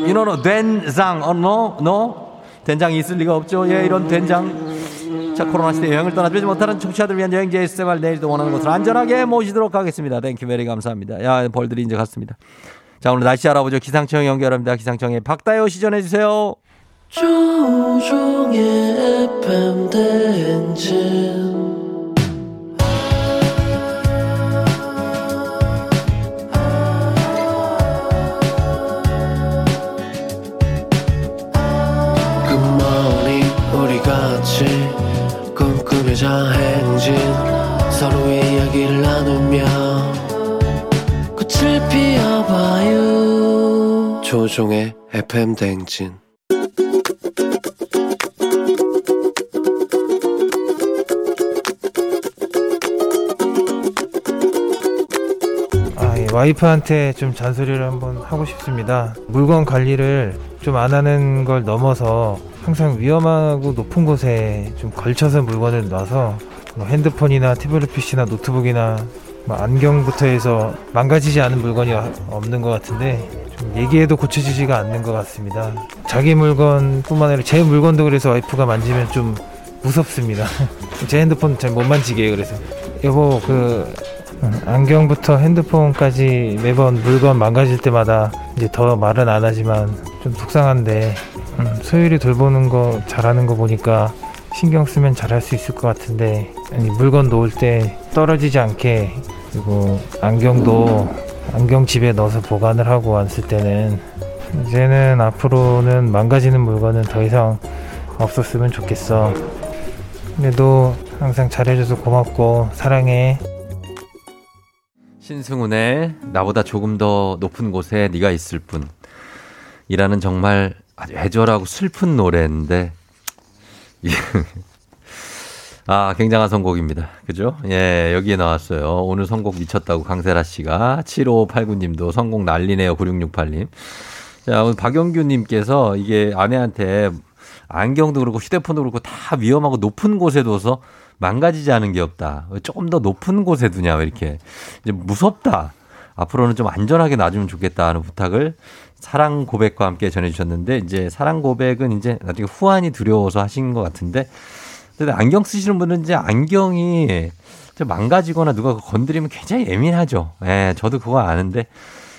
You know, no, 된장, oh, no, no. 된장이 있을 리가 없죠. 예, 이런 된장. 자, 코로나 시대 여행을 떠나지 못하는 청취자들 위한 여행지의 생활 내일도 원하는 곳을 안전하게 모시도록 하겠습니다. thank you very 감사합니다. 야, 벌들이 이제 갔습니다. 자, 오늘 날씨 알아보죠. 기상청 연결합니다. 기상청에 박다요 씨 전해 주세요. 조종의 FM 대행진 이야기를 나누며 꽃을 피워봐요 조종의 FM 대행진 아, 예, 와이프한테 좀 잔소리를 한번 하고 싶습니다. 물건 관리를 좀 안 하는 걸 넘어서 항상 위험하고 높은 곳에 좀 걸쳐서 물건을 놔서 뭐 핸드폰이나 태블릿 PC나 노트북이나 뭐 안경부터 해서 망가지지 않은 물건이 없는 것 같은데 좀 얘기해도 고쳐지지가 않는 것 같습니다. 자기 물건뿐만 아니라 제 물건도 그래서 와이프가 만지면 좀 무섭습니다. 제 핸드폰 잘 못 만지게. 그래서 여보 그 음, 안경부터 핸드폰까지 매번 물건 망가질 때마다 이제 더 말은 안 하지만 좀 속상한데 음, 소율이 돌보는 거 잘하는 거 보니까 신경 쓰면 잘할 수 있을 것 같은데 아니, 물건 놓을 때 떨어지지 않게 그리고 안경도 안경 집에 넣어서 보관을 하고 왔을 때는 이제는 앞으로는 망가지는 물건은 더 이상 없었으면 좋겠어. 근데도 항상 잘해줘서 고맙고 사랑해. 신승훈의 나보다 조금 더 높은 곳에 네가 있을 뿐 이라는 정말 아주 애절하고 슬픈 노래인데 예. 아 굉장한 선곡입니다. 그죠? 예 여기에 나왔어요. 오늘 선곡 미쳤다고 강세라 씨가 7589님도 선곡 난리네요 9668님. 자 오늘 박영규 님께서 이게 아내한테 안경도 그렇고 휴대폰도 그렇고 다 위험하고 높은 곳에 둬서 망가지지 않은 게 없다. 왜 조금 더 높은 곳에 두냐, 왜 이렇게. 이제 무섭다. 앞으로는 좀 안전하게 놔주면 좋겠다 하는 부탁을 사랑 고백과 함께 전해주셨는데, 이제 사랑 고백은 이제 나중에 후환이 두려워서 하신 것 같은데, 근데 안경 쓰시는 분은 이제 안경이 좀 망가지거나 누가 건드리면 굉장히 예민하죠. 예, 저도 그거 아는데,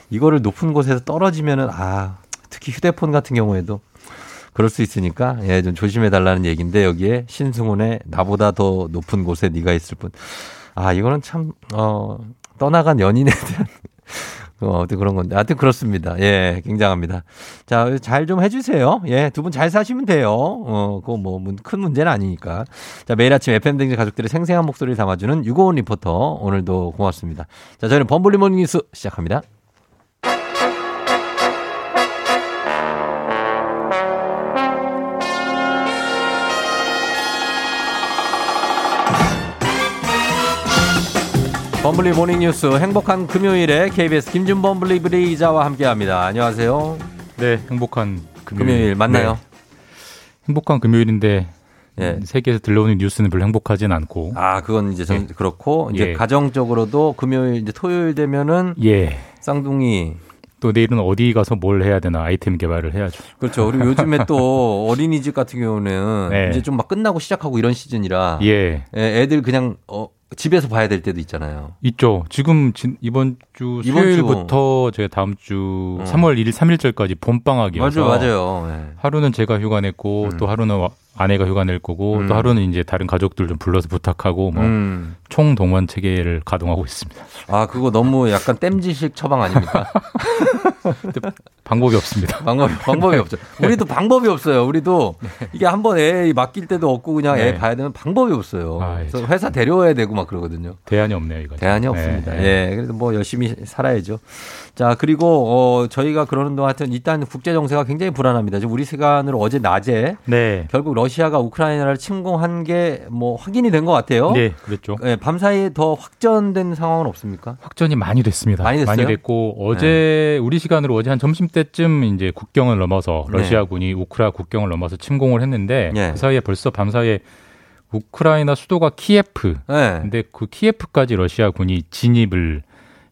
이거를 높은 곳에서 떨어지면은, 아, 특히 휴대폰 같은 경우에도 그럴 수 있으니까 예, 좀 조심해 달라는 얘기인데 여기에 신승훈의 나보다 더 높은 곳에 네가 있을 뿐. 아, 이거는 참 어, 떠나간 연인에 대한 어, 아무튼 그런 건데. 하여튼 그렇습니다. 예, 굉장합니다. 자, 잘 좀 해주세요. 예, 두 분 잘 사시면 돼요. 어, 그거 뭐, 큰 문제는 아니니까. 자, 매일 아침 FM대행진 가족들의 생생한 목소리를 담아주는 유고원 리포터. 오늘도 고맙습니다. 자, 저희는 범블리 모닝 뉴스 시작합니다. 범블리 모닝 뉴스 행복한 금요일에 KBS 김준범 블리블리 기자와 함께합니다. 안녕하세요. 네, 행복한 금요일, 금요일 맞나요? 네. 행복한 금요일인데 예. 세계에서 들려오는 뉴스는 별로 행복하진 않고. 아, 그건 이제 전 예. 그렇고 이제 예. 가정적으로도 금요일 이제 토요일 되면은 예. 쌍둥이 또 내일은 어디 가서 뭘 해야 되나 아이템 개발을 해야죠. 그렇죠. 그리고 요즘에 또 어린이집 같은 경우는 네. 이제 좀 막 끝나고 시작하고 이런 시즌이라 예. 예, 애들 그냥 어, 집에서 봐야 될 때도 있잖아요. 있죠. 지금 진- 이번 주 이번 수요일부터 제가 다음 주 어. 3월 1일, 3일절까지 봄방학이어서 맞아요, 맞아요. 예. 하루는 제가 휴가 냈고 또 하루는 와- 아내가 휴가 낼 거고 음. 또 하루는 이제 다른 가족들 좀 불러서 부탁하고 뭐 음. 총동원 체계를 가동하고 있습니다. 아, 그거 너무 약간 땜질식 처방 아닙니까? 방법이 없습니다. 방법이, 방법이 없죠. 우리도 방법이 없어요. 우리도 이게 한번 애 맡길 때도 없고 그냥 애 네. 봐야 되면 방법이 없어요. 아, 그래서 회사 데려와야 되고 막 그러거든요. 대안이 없네요, 이거. 대안이 없습니다. 예, 그래서 뭐 열심히 살아야죠. 자, 그리고 어 저희가 그러는 동안 하여튼 일단 국제 정세가 굉장히 불안합니다. 지금 우리 시간으로 어제 낮에 네. 결국 러시아가 우크라이나를 침공한 게 뭐 확인이 된 것 같아요. 네, 그랬죠. 예, 밤 사이에 더 확전된 상황은 없습니까? 확전이 많이 됐습니다. 많이? 네. 됐고 어제 우리 시간으로 어제 한 점심 때쯤 이제 국경을 넘어서 네. 러시아군이 우크라 국경을 넘어서 침공을 했는데 네. 그 사이에 벌써 밤 사이에 우크라이나 수도가 키예프. 네. 근데 그 키예프까지 러시아군이 진입을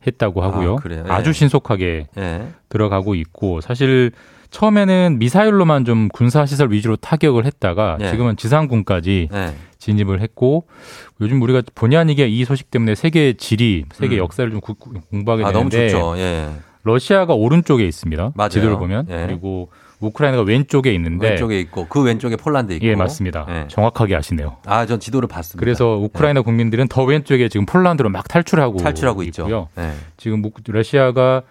했다고 하고요. 아, 그래요? 예. 주 신속하게 예. 들어가고 있고 사실 처음에는 미사일로만 좀 군사 시설 위주로 타격을 했다가 예. 지금은 지상군까지 예. 진입을 했고 요즘 우리가 본의 아니게 이 소식 때문에 세계 지리, 세계 음. 역사를 좀 공부하게 아, 되는데. 예. 러시아가 오른쪽에 있습니다. 맞아요. 지도를 보면 예. 그리고 우크라이나가 왼쪽에 있는데 왼쪽에 있고 그 왼쪽에 폴란드 있고. 예 맞습니다. 예. 정확하게 아시네요. 아, 전 지도를 봤습니다. 그래서 우크라이나 국민들은 더 왼쪽에 지금 폴란드로 막 탈출하고 탈출하고 있죠. 있고요. 예. 지금 우- 러시아가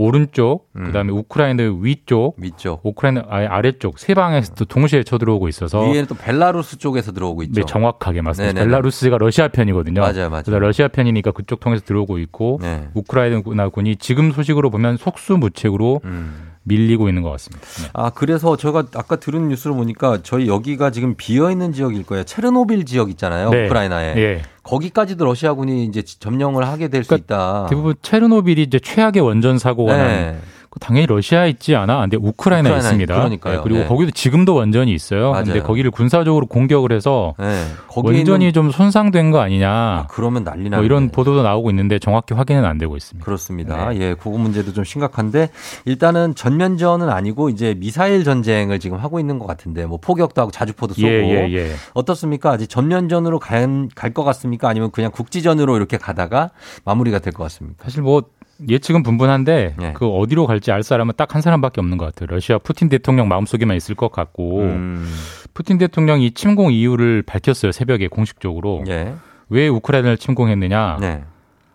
오른쪽, 음. 그다음에 우크라이나 위쪽, 위쪽. 우크라이나 아래쪽 세 방에서도 동시에 쳐들어오고 있어서 위에는 또 벨라루스 쪽에서 들어오고 있죠. 네, 정확하게 맞습니다. 네네네. 벨라루스가 러시아 편이거든요. 맞아요, 맞아요. 그래서 러시아 편이니까 그쪽 통해서 들어오고 있고 네. 우크라이나군이 지금 소식으로 보면 속수무책으로 음. 밀리고 있는 것 같습니다. 네. 아, 그래서 제가 아까 들은 뉴스를 보니까 저희 여기가 지금 비어 있는 지역일 거예요. 체르노빌 지역 있잖아요. 네. 우크라이나에. 예. 거기까지도 러시아군이 이제 점령을 하게 될수 그러니까 있다. 대부분 체르노빌이 이제 최악의 원전 사고가 난 네. 그 당연히 러시아에 있지 않아? 근데 우크라이나에 우크라이나, 있습니다. 그러니까요. 네, 그리고 네. 거기도 지금도 원전이 있어요. 근데 맞아요. 거기를 군사적으로 공격을 해서 네. 있는- 좀 손상된 거 아니냐? 아, 그러면 난리 나네. 뭐 이런 보도도 나오고 있는데 정확히 확인은 안 되고 있습니다. 그렇습니다. 네. 예, 그거 문제도 좀 심각한데 일단은 전면전은 아니고 이제 미사일 전쟁을 지금 하고 있는 것 같은데 뭐 포격도 하고 자주포도 쏘고 예, 예, 예. 어떻습니까? 아직 전면전으로 갈것 같습니까? 아니면 그냥 국지전으로 이렇게 가다가 마무리가 될 것 같습니까? 사실 뭐 예측은 분분한데 네. 그 어디로 갈지 알 사람은 딱 한 사람밖에 없는 것 같아요. 러시아 푸틴 대통령 마음속에만 있을 것 같고 음, 푸틴 대통령이 침공 이유를 밝혔어요. 새벽에 공식적으로 예. 왜 우크라이나를 침공했느냐? 네.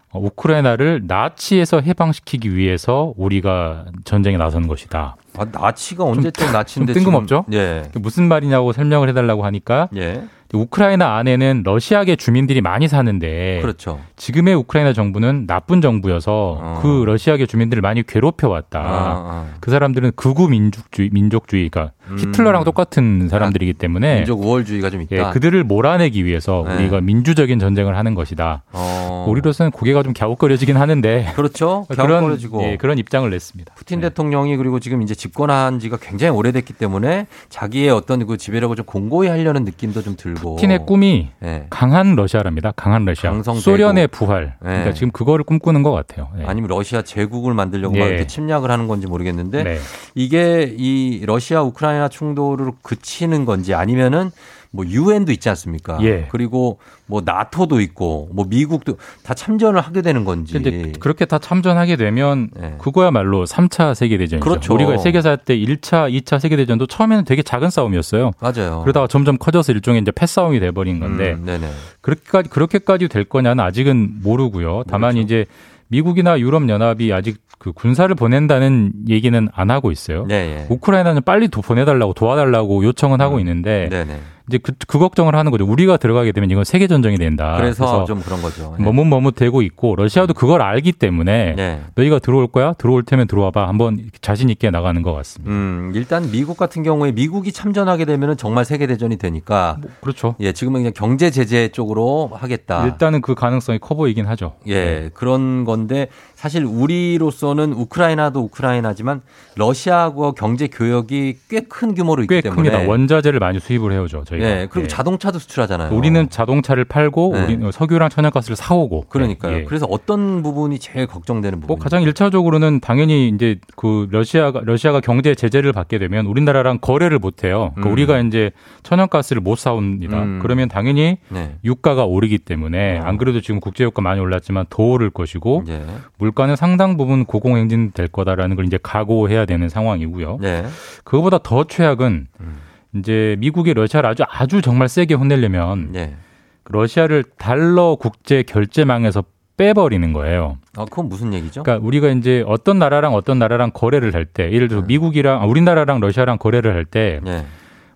어, 우크라이나를 나치에서 해방시키기 위해서 우리가 전쟁에 나선 것이다. 아, 나치가 언제적 나치인데 좀 뜬금없죠? 예. 무슨 말이냐고 설명을 해달라고 하니까 예. 우크라이나 안에는 러시아계 주민들이 많이 사는데 그렇죠. 지금의 우크라이나 정부는 나쁜 정부여서 어. 그 러시아계 주민들을 많이 괴롭혀 왔다. 아, 아. 그 사람들은 극우 민족주의, 민족주의, 그러니까 음. 히틀러랑 똑같은 사람들이기 때문에 민족 우월주의가 좀 있다. 예, 그들을 몰아내기 위해서 네. 우리가 민주적인 전쟁을 하는 것이다. 어. 우리로서는 고개가 좀 갸웃거려지긴 하는데 그렇죠. 그런 갸웃거려지고. 예, 그런 입장을 냈습니다. 푸틴 대통령이 그리고 지금 이제 집권한 지가 굉장히 오래됐기 때문에 자기의 어떤 그 지배력을 좀 공고히 하려는 느낌도 좀 들고. 푸틴의 꿈이 예. 강한 러시아랍니다. 강한 러시아. 강성대국. 소련의 부활. 네. 그러니까 지금 그거를 꿈꾸는 것 같아요. 예. 아니면 러시아 제국을 만들려고 막 예. 이렇게 침략을 하는 건지 모르겠는데 네. 이게 이 러시아 우크라이나 충돌을 그치는 건지 아니면은 뭐 유엔도 있지 않습니까? 예. 그리고 뭐 나토도 있고 뭐 미국도 다 참전을 하게 되는 건지. 근데 그렇게 다 참전하게 되면 네. 그거야말로 3차 세계 대전이죠. 그렇죠. 우리가 세계사 때 1차, 2차 세계 대전도 처음에는 되게 작은 싸움이었어요. 맞아요. 그러다가 점점 커져서 일종의 이제 패싸움이 돼 버린 건데 음, 네네. 그렇게까지 그렇게까지 될 거냐는 아직은 모르고요. 다만 모르죠. 이제 미국이나 유럽 연합이 아직 그 군사를 보낸다는 얘기는 안 하고 있어요. 네, 예. 우크라이나는 빨리 도, 보내달라고 도와달라고 요청은 하고 있는데 네네. 이제 그, 그 걱정을 하는 거죠. 우리가 들어가게 되면 이건 세계 전쟁이 된다. 그래서, 좀 그런 거죠. 예. 머뭇머뭇되고 있고 러시아도 그걸 알기 때문에 네. 너희가 들어올 거야? 들어올 테면 들어와봐. 한번 자신 있게 나가는 것 같습니다. 음, 일단 미국 같은 경우에 미국이 참전하게 되면은 정말 세계 대전이 되니까 그렇죠. 예, 지금은 그냥 경제 제재 쪽으로 하겠다. 일단은 그 가능성이 커 보이긴 하죠. 예, 그런 건데 사실 우리로서는 우크라이나도 우크라이나지만 러시아하고 경제 교역이 꽤 큰 규모로 있기 꽤 때문에 큽니다. 원자재를 많이 수입을 해오죠. 저희가. 예, 그리고 예. 자동차도 수출하잖아요. 우리는 자동차를 팔고 네. 우리 석유랑 천연가스를 사오고. 그러니까요. 예. 그래서 어떤 부분이 제일 걱정되는 부분? 뭐 가장 일차적으로는 당연히 이제 그 러시아가 러시아가 경제 제재를 받게 되면 우리나라랑 거래를 못 해요. 그러니까 음. 우리가 이제 천연가스를 못 사옵니다. 음. 그러면 당연히 네. 유가가 오르기 때문에 어. 안 그래도 지금 국제유가 많이 올랐지만 더 오를 것이고 예. 물가는 상당 부분 고공행진 될 거다라는 걸 이제 각오해야 되는 상황이고요. 네. 그거보다 더 최악은 음. 이제 미국이 러시아를 아주 아주 정말 세게 혼내려면 네. 러시아를 달러 국제 결제망에서 빼버리는 거예요. 아, 그건 무슨 얘기죠? 그러니까 우리가 이제 어떤 나라랑 어떤 나라랑 거래를 할 때, 예를 네. 들어 미국이랑 아, 우리나라랑 러시아랑 거래를 할때 예.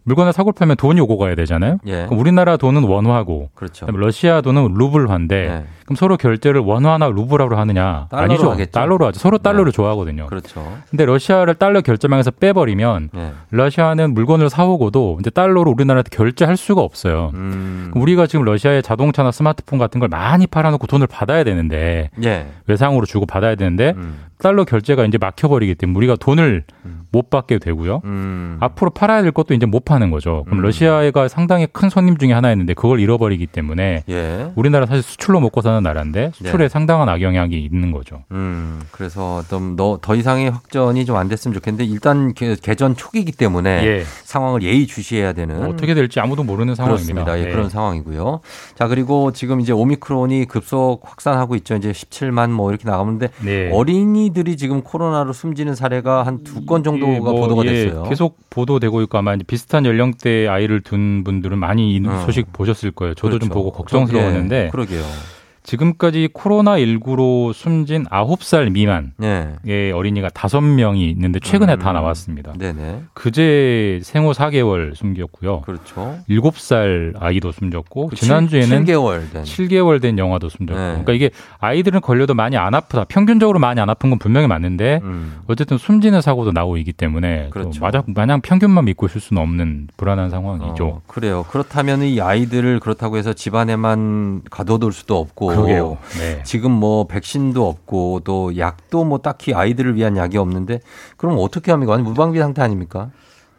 물건을 사고 팔면 돈이 오고 가야 되잖아요. 예. 그럼 우리나라 돈은 원화고, 그렇죠. 러시아 돈은 루블화인데, 네. 그럼 서로 결제를 원화나 루블화로 하느냐? 달러로 아니죠. 하겠죠. 달러로 하죠. 서로 달러를 네. 좋아하거든요. 그렇죠. 근데 러시아를 달러 결제망에서 빼버리면 예. 러시아는 물건을 사오고도 이제 달러로 우리나라한테 결제할 수가 없어요. 음. 우리가 지금 러시아에 자동차나 스마트폰 같은 걸 많이 팔아놓고 돈을 받아야 되는데 예. 외상으로 주고 받아야 되는데 음. 달러 결제가 이제 막혀버리기 때문에 우리가 돈을 못 받게 되고요. 음. 앞으로 팔아야 될 것도 이제 못 파는 거죠. 그럼 음. 러시아가 상당히 큰 손님 중에 하나였는데 그걸 잃어버리기 때문에 예. 우리나라 사실 수출로 먹고 사는 나라인데 수출에 네. 상당한 악영향이 있는 거죠. 음, 그래서 좀더 이상의 확전이 좀 안 됐으면 좋겠는데 일단 개, 개전 초기이기 때문에 예. 상황을 예의 주시해야 되는 어떻게 될지 아무도 모르는 상황입니다. 그렇습니다. 예, 네. 그런 상황이고요. 자 그리고 지금 이제 오미크론이 급속 확산하고 있죠. 이제 17만 뭐 이렇게 나가는데 네. 어린이들이 지금 코로나로 숨지는 사례가 한 두 건 정도 가 이게 뭐, 보도가 예, 됐어요. 계속 보도되고 있고 아마 비슷한 연령대 아이를 둔 분들은 많이 이 어. 소식 보셨을 거예요. 저도 좀 그렇죠. 보고 걱정스러웠는데 예, 그러게요. 지금까지 코로나19로 숨진 9살 미만의 네. 어린이가 5명이 있는데 최근에 음. 다 나왔습니다. 네네. 그제 생후 4개월 숨겼고요. 그렇죠. 7살 아이도 숨졌고 그 지난주에는 7개월 된. 7개월 된 영화도 숨졌고. 네. 그러니까 이게 아이들은 걸려도 많이 안 아프다. 평균적으로 많이 안 아픈 건 분명히 맞는데 음. 어쨌든 숨지는 사고도 나고 있기 때문에 그렇죠. 또 마냥, 마냥 평균만 믿고 있을 수는 없는 불안한 상황이죠. 어, 그래요. 그렇다면 이 아이들을 그렇다고 해서 집안에만 가둬둘 수도 없고. 그러게요. 네. 지금 뭐 백신도 없고 또 약도 뭐 딱히 아이들을 위한 약이 없는데 그럼 어떻게 합니까? 완전 무방비 상태 아닙니까?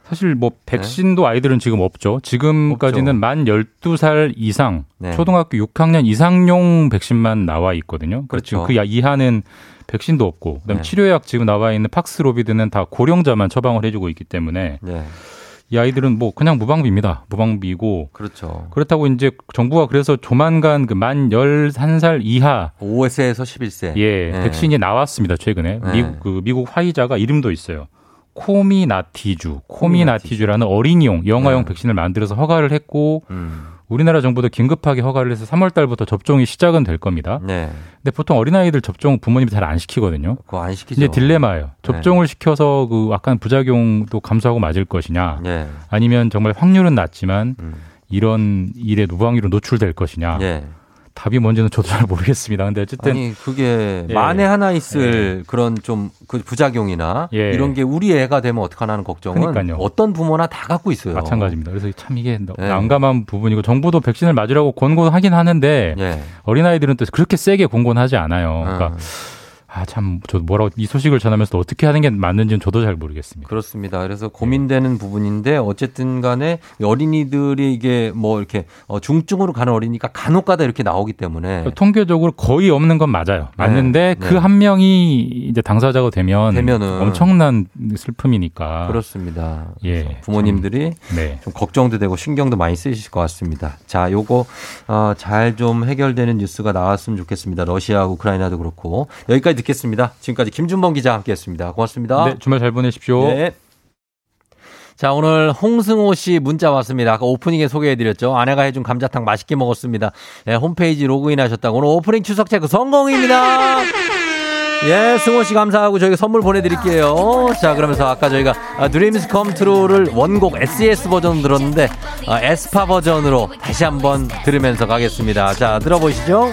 사실 뭐 백신도 아이들은 지금 없죠. 지금까지는 없죠. 만 12살 이상 네. 초등학교 6학년 이상용 백신만 나와 있거든요. 그렇죠. 그렇죠. 그 이하는 백신도 없고 그다음 네. 치료약 지금 나와 있는 팍스로비드는 다 고령자만 처방을 해주고 있기 때문에 네. 이 아이들은 뭐 그냥 무방비입니다. 무방비고 그렇죠. 그렇다고 이제 정부가 그래서 조만간 그만 11살 이하 5세에서 11세. 예, 네. 백신이 나왔습니다. 최근에 네. 미국 그 미국 화이자가 이름도 있어요. 코미나티주, 코미나티주라는 어린이용 영아용 네. 백신을 만들어서 허가를 했고 음. 우리나라 정부도 긴급하게 허가를 해서 3월 달부터 접종이 시작은 될 겁니다. 네. 근데 보통 어린아이들 접종 부모님이 잘 안 시키거든요. 그거 안 시키죠. 이제 딜레마예요. 접종을 시켜서 그 약간 부작용도 감수하고 맞을 것이냐, 네. 아니면 정말 확률은 낮지만 음. 이런 일에 무방위로 노출될 것이냐. 예. 답이 뭔지는 저도 잘 모르겠습니다. 근데 어쨌든 아니 그게 예. 만에 하나 있을 그런 좀 그 부작용이나 예. 이런 게 우리 애가 되면 어떡하나 하는 걱정은 그러니까요. 어떤 부모나 다 갖고 있어요. 마찬가지입니다. 그래서 참 이게 네. 난감한 부분이고 정부도 백신을 맞으라고 권고하긴 하는데 예. 어린아이들은 또 그렇게 세게 권고는 하지 않아요. 그러니까 음. 아 참 저 뭐라고 이 소식을 전하면서 어떻게 하는 게 맞는지는 저도 잘 모르겠습니다. 그렇습니다. 그래서 고민되는 부분인데 어쨌든 간에 어린이들이 이게 뭐 이렇게 어, 중증으로 가는 어린이가 간혹 가다 이렇게 나오기 때문에 그러니까 통계적으로 거의 없는 건 맞아요. 맞는데 네. 그한 명이 이제 당사자가 되면 되면은 엄청난 슬픔이니까. 그렇습니다. 예. 부모님들이 참, 네. 좀 걱정도 되고 신경도 많이 쓰이실 것 같습니다. 자, 요거 어, 잘 좀 해결되는 뉴스가 나왔으면 좋겠습니다. 러시아, 우크라이나도 그렇고 여기까지 듣겠습니다. 지금까지 김준범 기자 함께했습니다. 고맙습니다. 네, 주말 잘 보내십시오. 네. 자, 오늘 홍승호 씨 문자 왔습니다. 아까 오프닝에 소개해드렸죠. 아내가 해준 감자탕 맛있게 먹었습니다. 네, 홈페이지 로그인 하셨다고 오늘 오프닝 출석 체크 성공입니다. 예, 승호 씨 감사하고 저희가 선물 보내드릴게요. 자, 그러면서 아까 저희가 아, Dreams Come True를 원곡 SES 버전 들었는데 아, 에스파 버전으로 다시 한번 들으면서 가겠습니다. 자, 들어보시죠.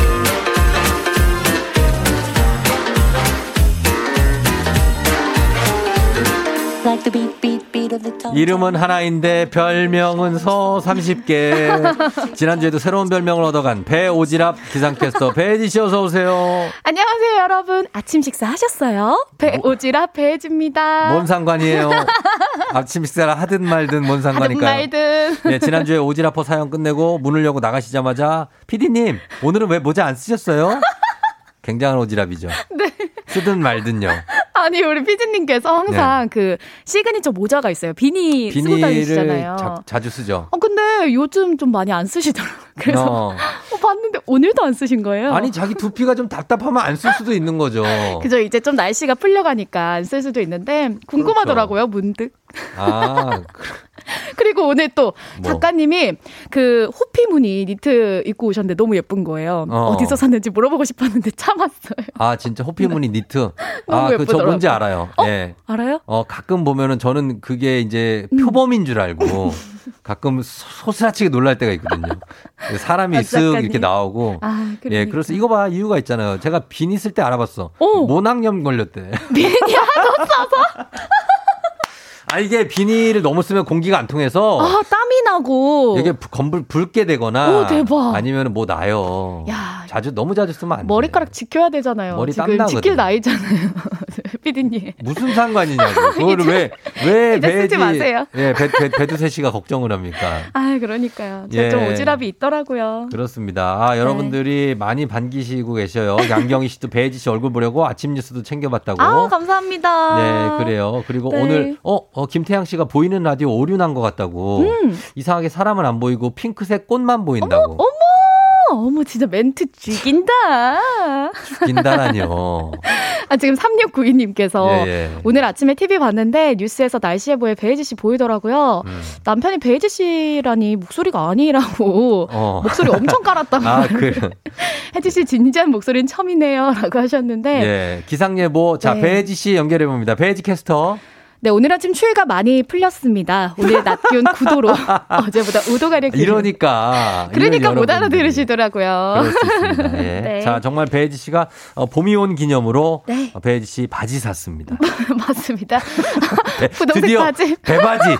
이름은 하나인데 별명은 서 30개. 지난주에도 새로운 별명을 얻어간 배오지랖 기상캐스터 배지 씨 어서 오세요. 안녕하세요, 여러분. 아침 식사 하셨어요? 배오지라 배지입니다. 뭔 상관이에요? 아침 식사를 하든 말든 뭔 상관일까요? 말든. 네, 지난주에 오지라퍼 사연 끝내고 문을 열고 나가시자마자 피디님 오늘은 왜 모자 안 쓰셨어요? 굉장한 오지랖이죠. 네. 쓰든 말든요. 아니 우리 피디님께서 항상 그 시그니처 모자가 있어요. 비니 쓰고 비니를 다니시잖아요. 자, 자주 쓰죠. 어 근데 요즘 좀 많이 안 쓰시더라고요. 그래서 어. 어, 봤는데 오늘도 안 쓰신 거예요. 아니 자기 두피가 좀 답답하면 안 쓸 수도 있는 거죠. 그죠 이제 좀 날씨가 풀려가니까 안 쓸 수도 있는데 궁금하더라고요 문득. 아, 그 리고 오늘 또 뭐. 작가님이 그 호피 무늬 니트 입고 오셨는데 너무 예쁜 거예요. 어. 어. 디서 샀는지 물어보고 싶었는데 참았어요. 아 진짜 호피 무늬 니트. 아, 그 저 뭔지. 알아요. 예. 알아요? 어, 가끔 보면은 저는 그게 이제 음. 표범인 줄 알고 가끔 소스라치게 놀랄 때가 있거든요. 사람이 아, 쓱. 이렇게 나오고. 아, 예, 그러니까. 그래서 이거 봐. 이유가 있잖아요. 제가 비니 쓸때 알아봤어. 모낭염 걸렸대. 비니 하도 써서 아, 이게 비니를 너무 쓰면 공기가 안 통해서 아 땀이 나고 이게 부- 건불 붉게 되거나 오, 대박. 아니면 뭐 나요. 야. 자주 너무 자주 쓰면 안 돼. 머리카락 지켜야 되잖아요. 머리 지금 땀나거든. 지킬 나이잖아요. 피디님. 무슨 상관이냐고. 그거를 왜, 왜 이제 쓰지 배지, 마세요. 예, 배, 배, 배두세 씨가 걱정을 합니까? 아, 그러니까요. 제가 좀 예. 오지랖이 있더라고요. 그렇습니다. 아, 여러분들이 많이 반기시고 계셔요. 양경희 씨도 배지 씨 얼굴 보려고 아침 뉴스도 챙겨봤다고. 아, 감사합니다. 네, 그래요. 그리고 네. 오늘, 어, 어, 김태양 씨가 보이는 라디오 오류난 것 같다고. 음. 이상하게 사람은 안 보이고 핑크색 꽃만 보인다고. 어머! 어머, 진짜 멘트 죽인다. 긴다라뇨. 아, 지금 3692님께서 예, 예. 오늘 아침에 TV 봤는데 뉴스에서 날씨 예보에 배혜지 씨 보이더라고요. 음. 남편이 배혜지 씨라니 목소리가 아니라고 어. 목소리 엄청 깔았다고. 아, 그, 혜지 씨 진지한 목소리는 처음이네요. 라고 하셨는데. 예. 기상 예보. 자, 네. 배지 씨 연결해 봅니다. 배지 캐스터. 네, 오늘 아침 추위가 많이 풀렸습니다. 오늘 낮 기온 9도로 어제보다 5도 가량 이러니까. 그러니까 못. 알아들으시더라고요. 예. 네. 자, 정말 배지 씨가 어, 봄이 온 기념으로 네. 어, 배지 씨 바지 샀습니다. 맞습니다. 네, 드디어 바지. 배바지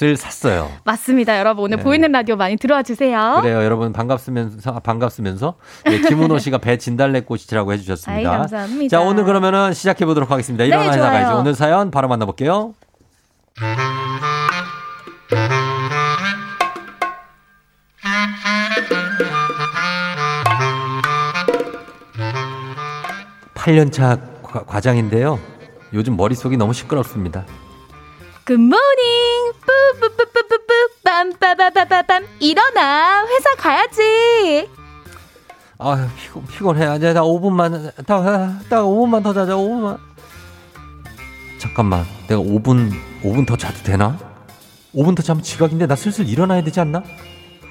를 샀어요. 맞습니다. 여러분 오늘 네. 보이는 라디오 많이 들어와 주세요. 그래요, 여러분 반갑으면서 아, 반갑으면서 예, 김은호 씨가 배 진달래꽃이라고 해주셨습니다. 아이, 감사합니다. 자, 오늘 그러면은 시작해 보도록 하겠습니다. 네, 일어나 회사 좋아요. 가야지. 오늘 사연 바로 만나볼게요. 팔년차 과장인데요. 요즘 머릿속이 너무 시끄럽습니다. 굿모닝 빰빠바바바밤 일어나 회사 가야지. 아 피곤, 피곤해. 이제 나 5분만, 딱, 딱 5분만 더 자자, 5분만. 잠깐만, 내가 5분, 5분 더 자도 되나? 5분 더 자면 지각인데 나 슬슬 일어나야 되지 않나?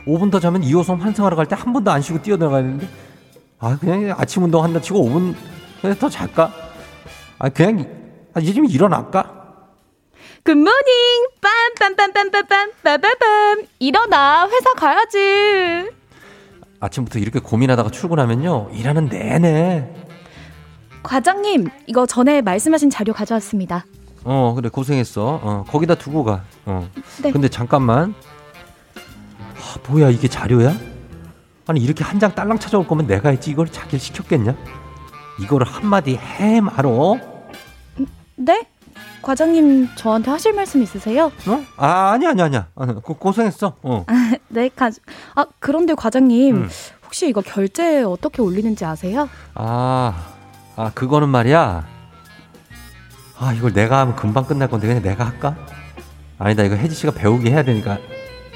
5분 더 자면 2호선 환승하러 갈 때 한 번도 안 쉬고 뛰어들어가야 되는데? 아, 그냥 아침 운동 한다 치고 5분 그냥 더 잘까? 아, 그냥, 아, 이제 좀 일어날까? 굿모닝 빰빰빰빰빰빰 빠바밤 일어나 회사 가야지. 아침부터 이렇게 고민하다가 출근하면요, 일하는 내내. 과장님 이거 전에 말씀하신 자료 가져왔습니다. 어, 그래, 고생했어. 어, 거기다 두고 가. 어. 네. 근데 잠깐만. 아, 뭐야, 이게 자료야? 아니, 이렇게 한 장 딸랑 찾아올 거면 내가 했지. 이걸 자기를 시켰겠냐? 이거를 한마디 해 말어? 네? 과장님 저한테 하실 말씀 있으세요? 어? 아, 아니야, 아니야, 아니야. 아, 고, 고생했어. 어. 네, 가. 아 그런데 과장님 음. 혹시 이거 결제 어떻게 올리는지 아세요? 아, 아, 그거는 말이야. 아, 이걸 내가 하면 금방 끝날 건데 그냥 내가 할까? 아니다, 이거 혜지 씨가 배우게 해야 되니까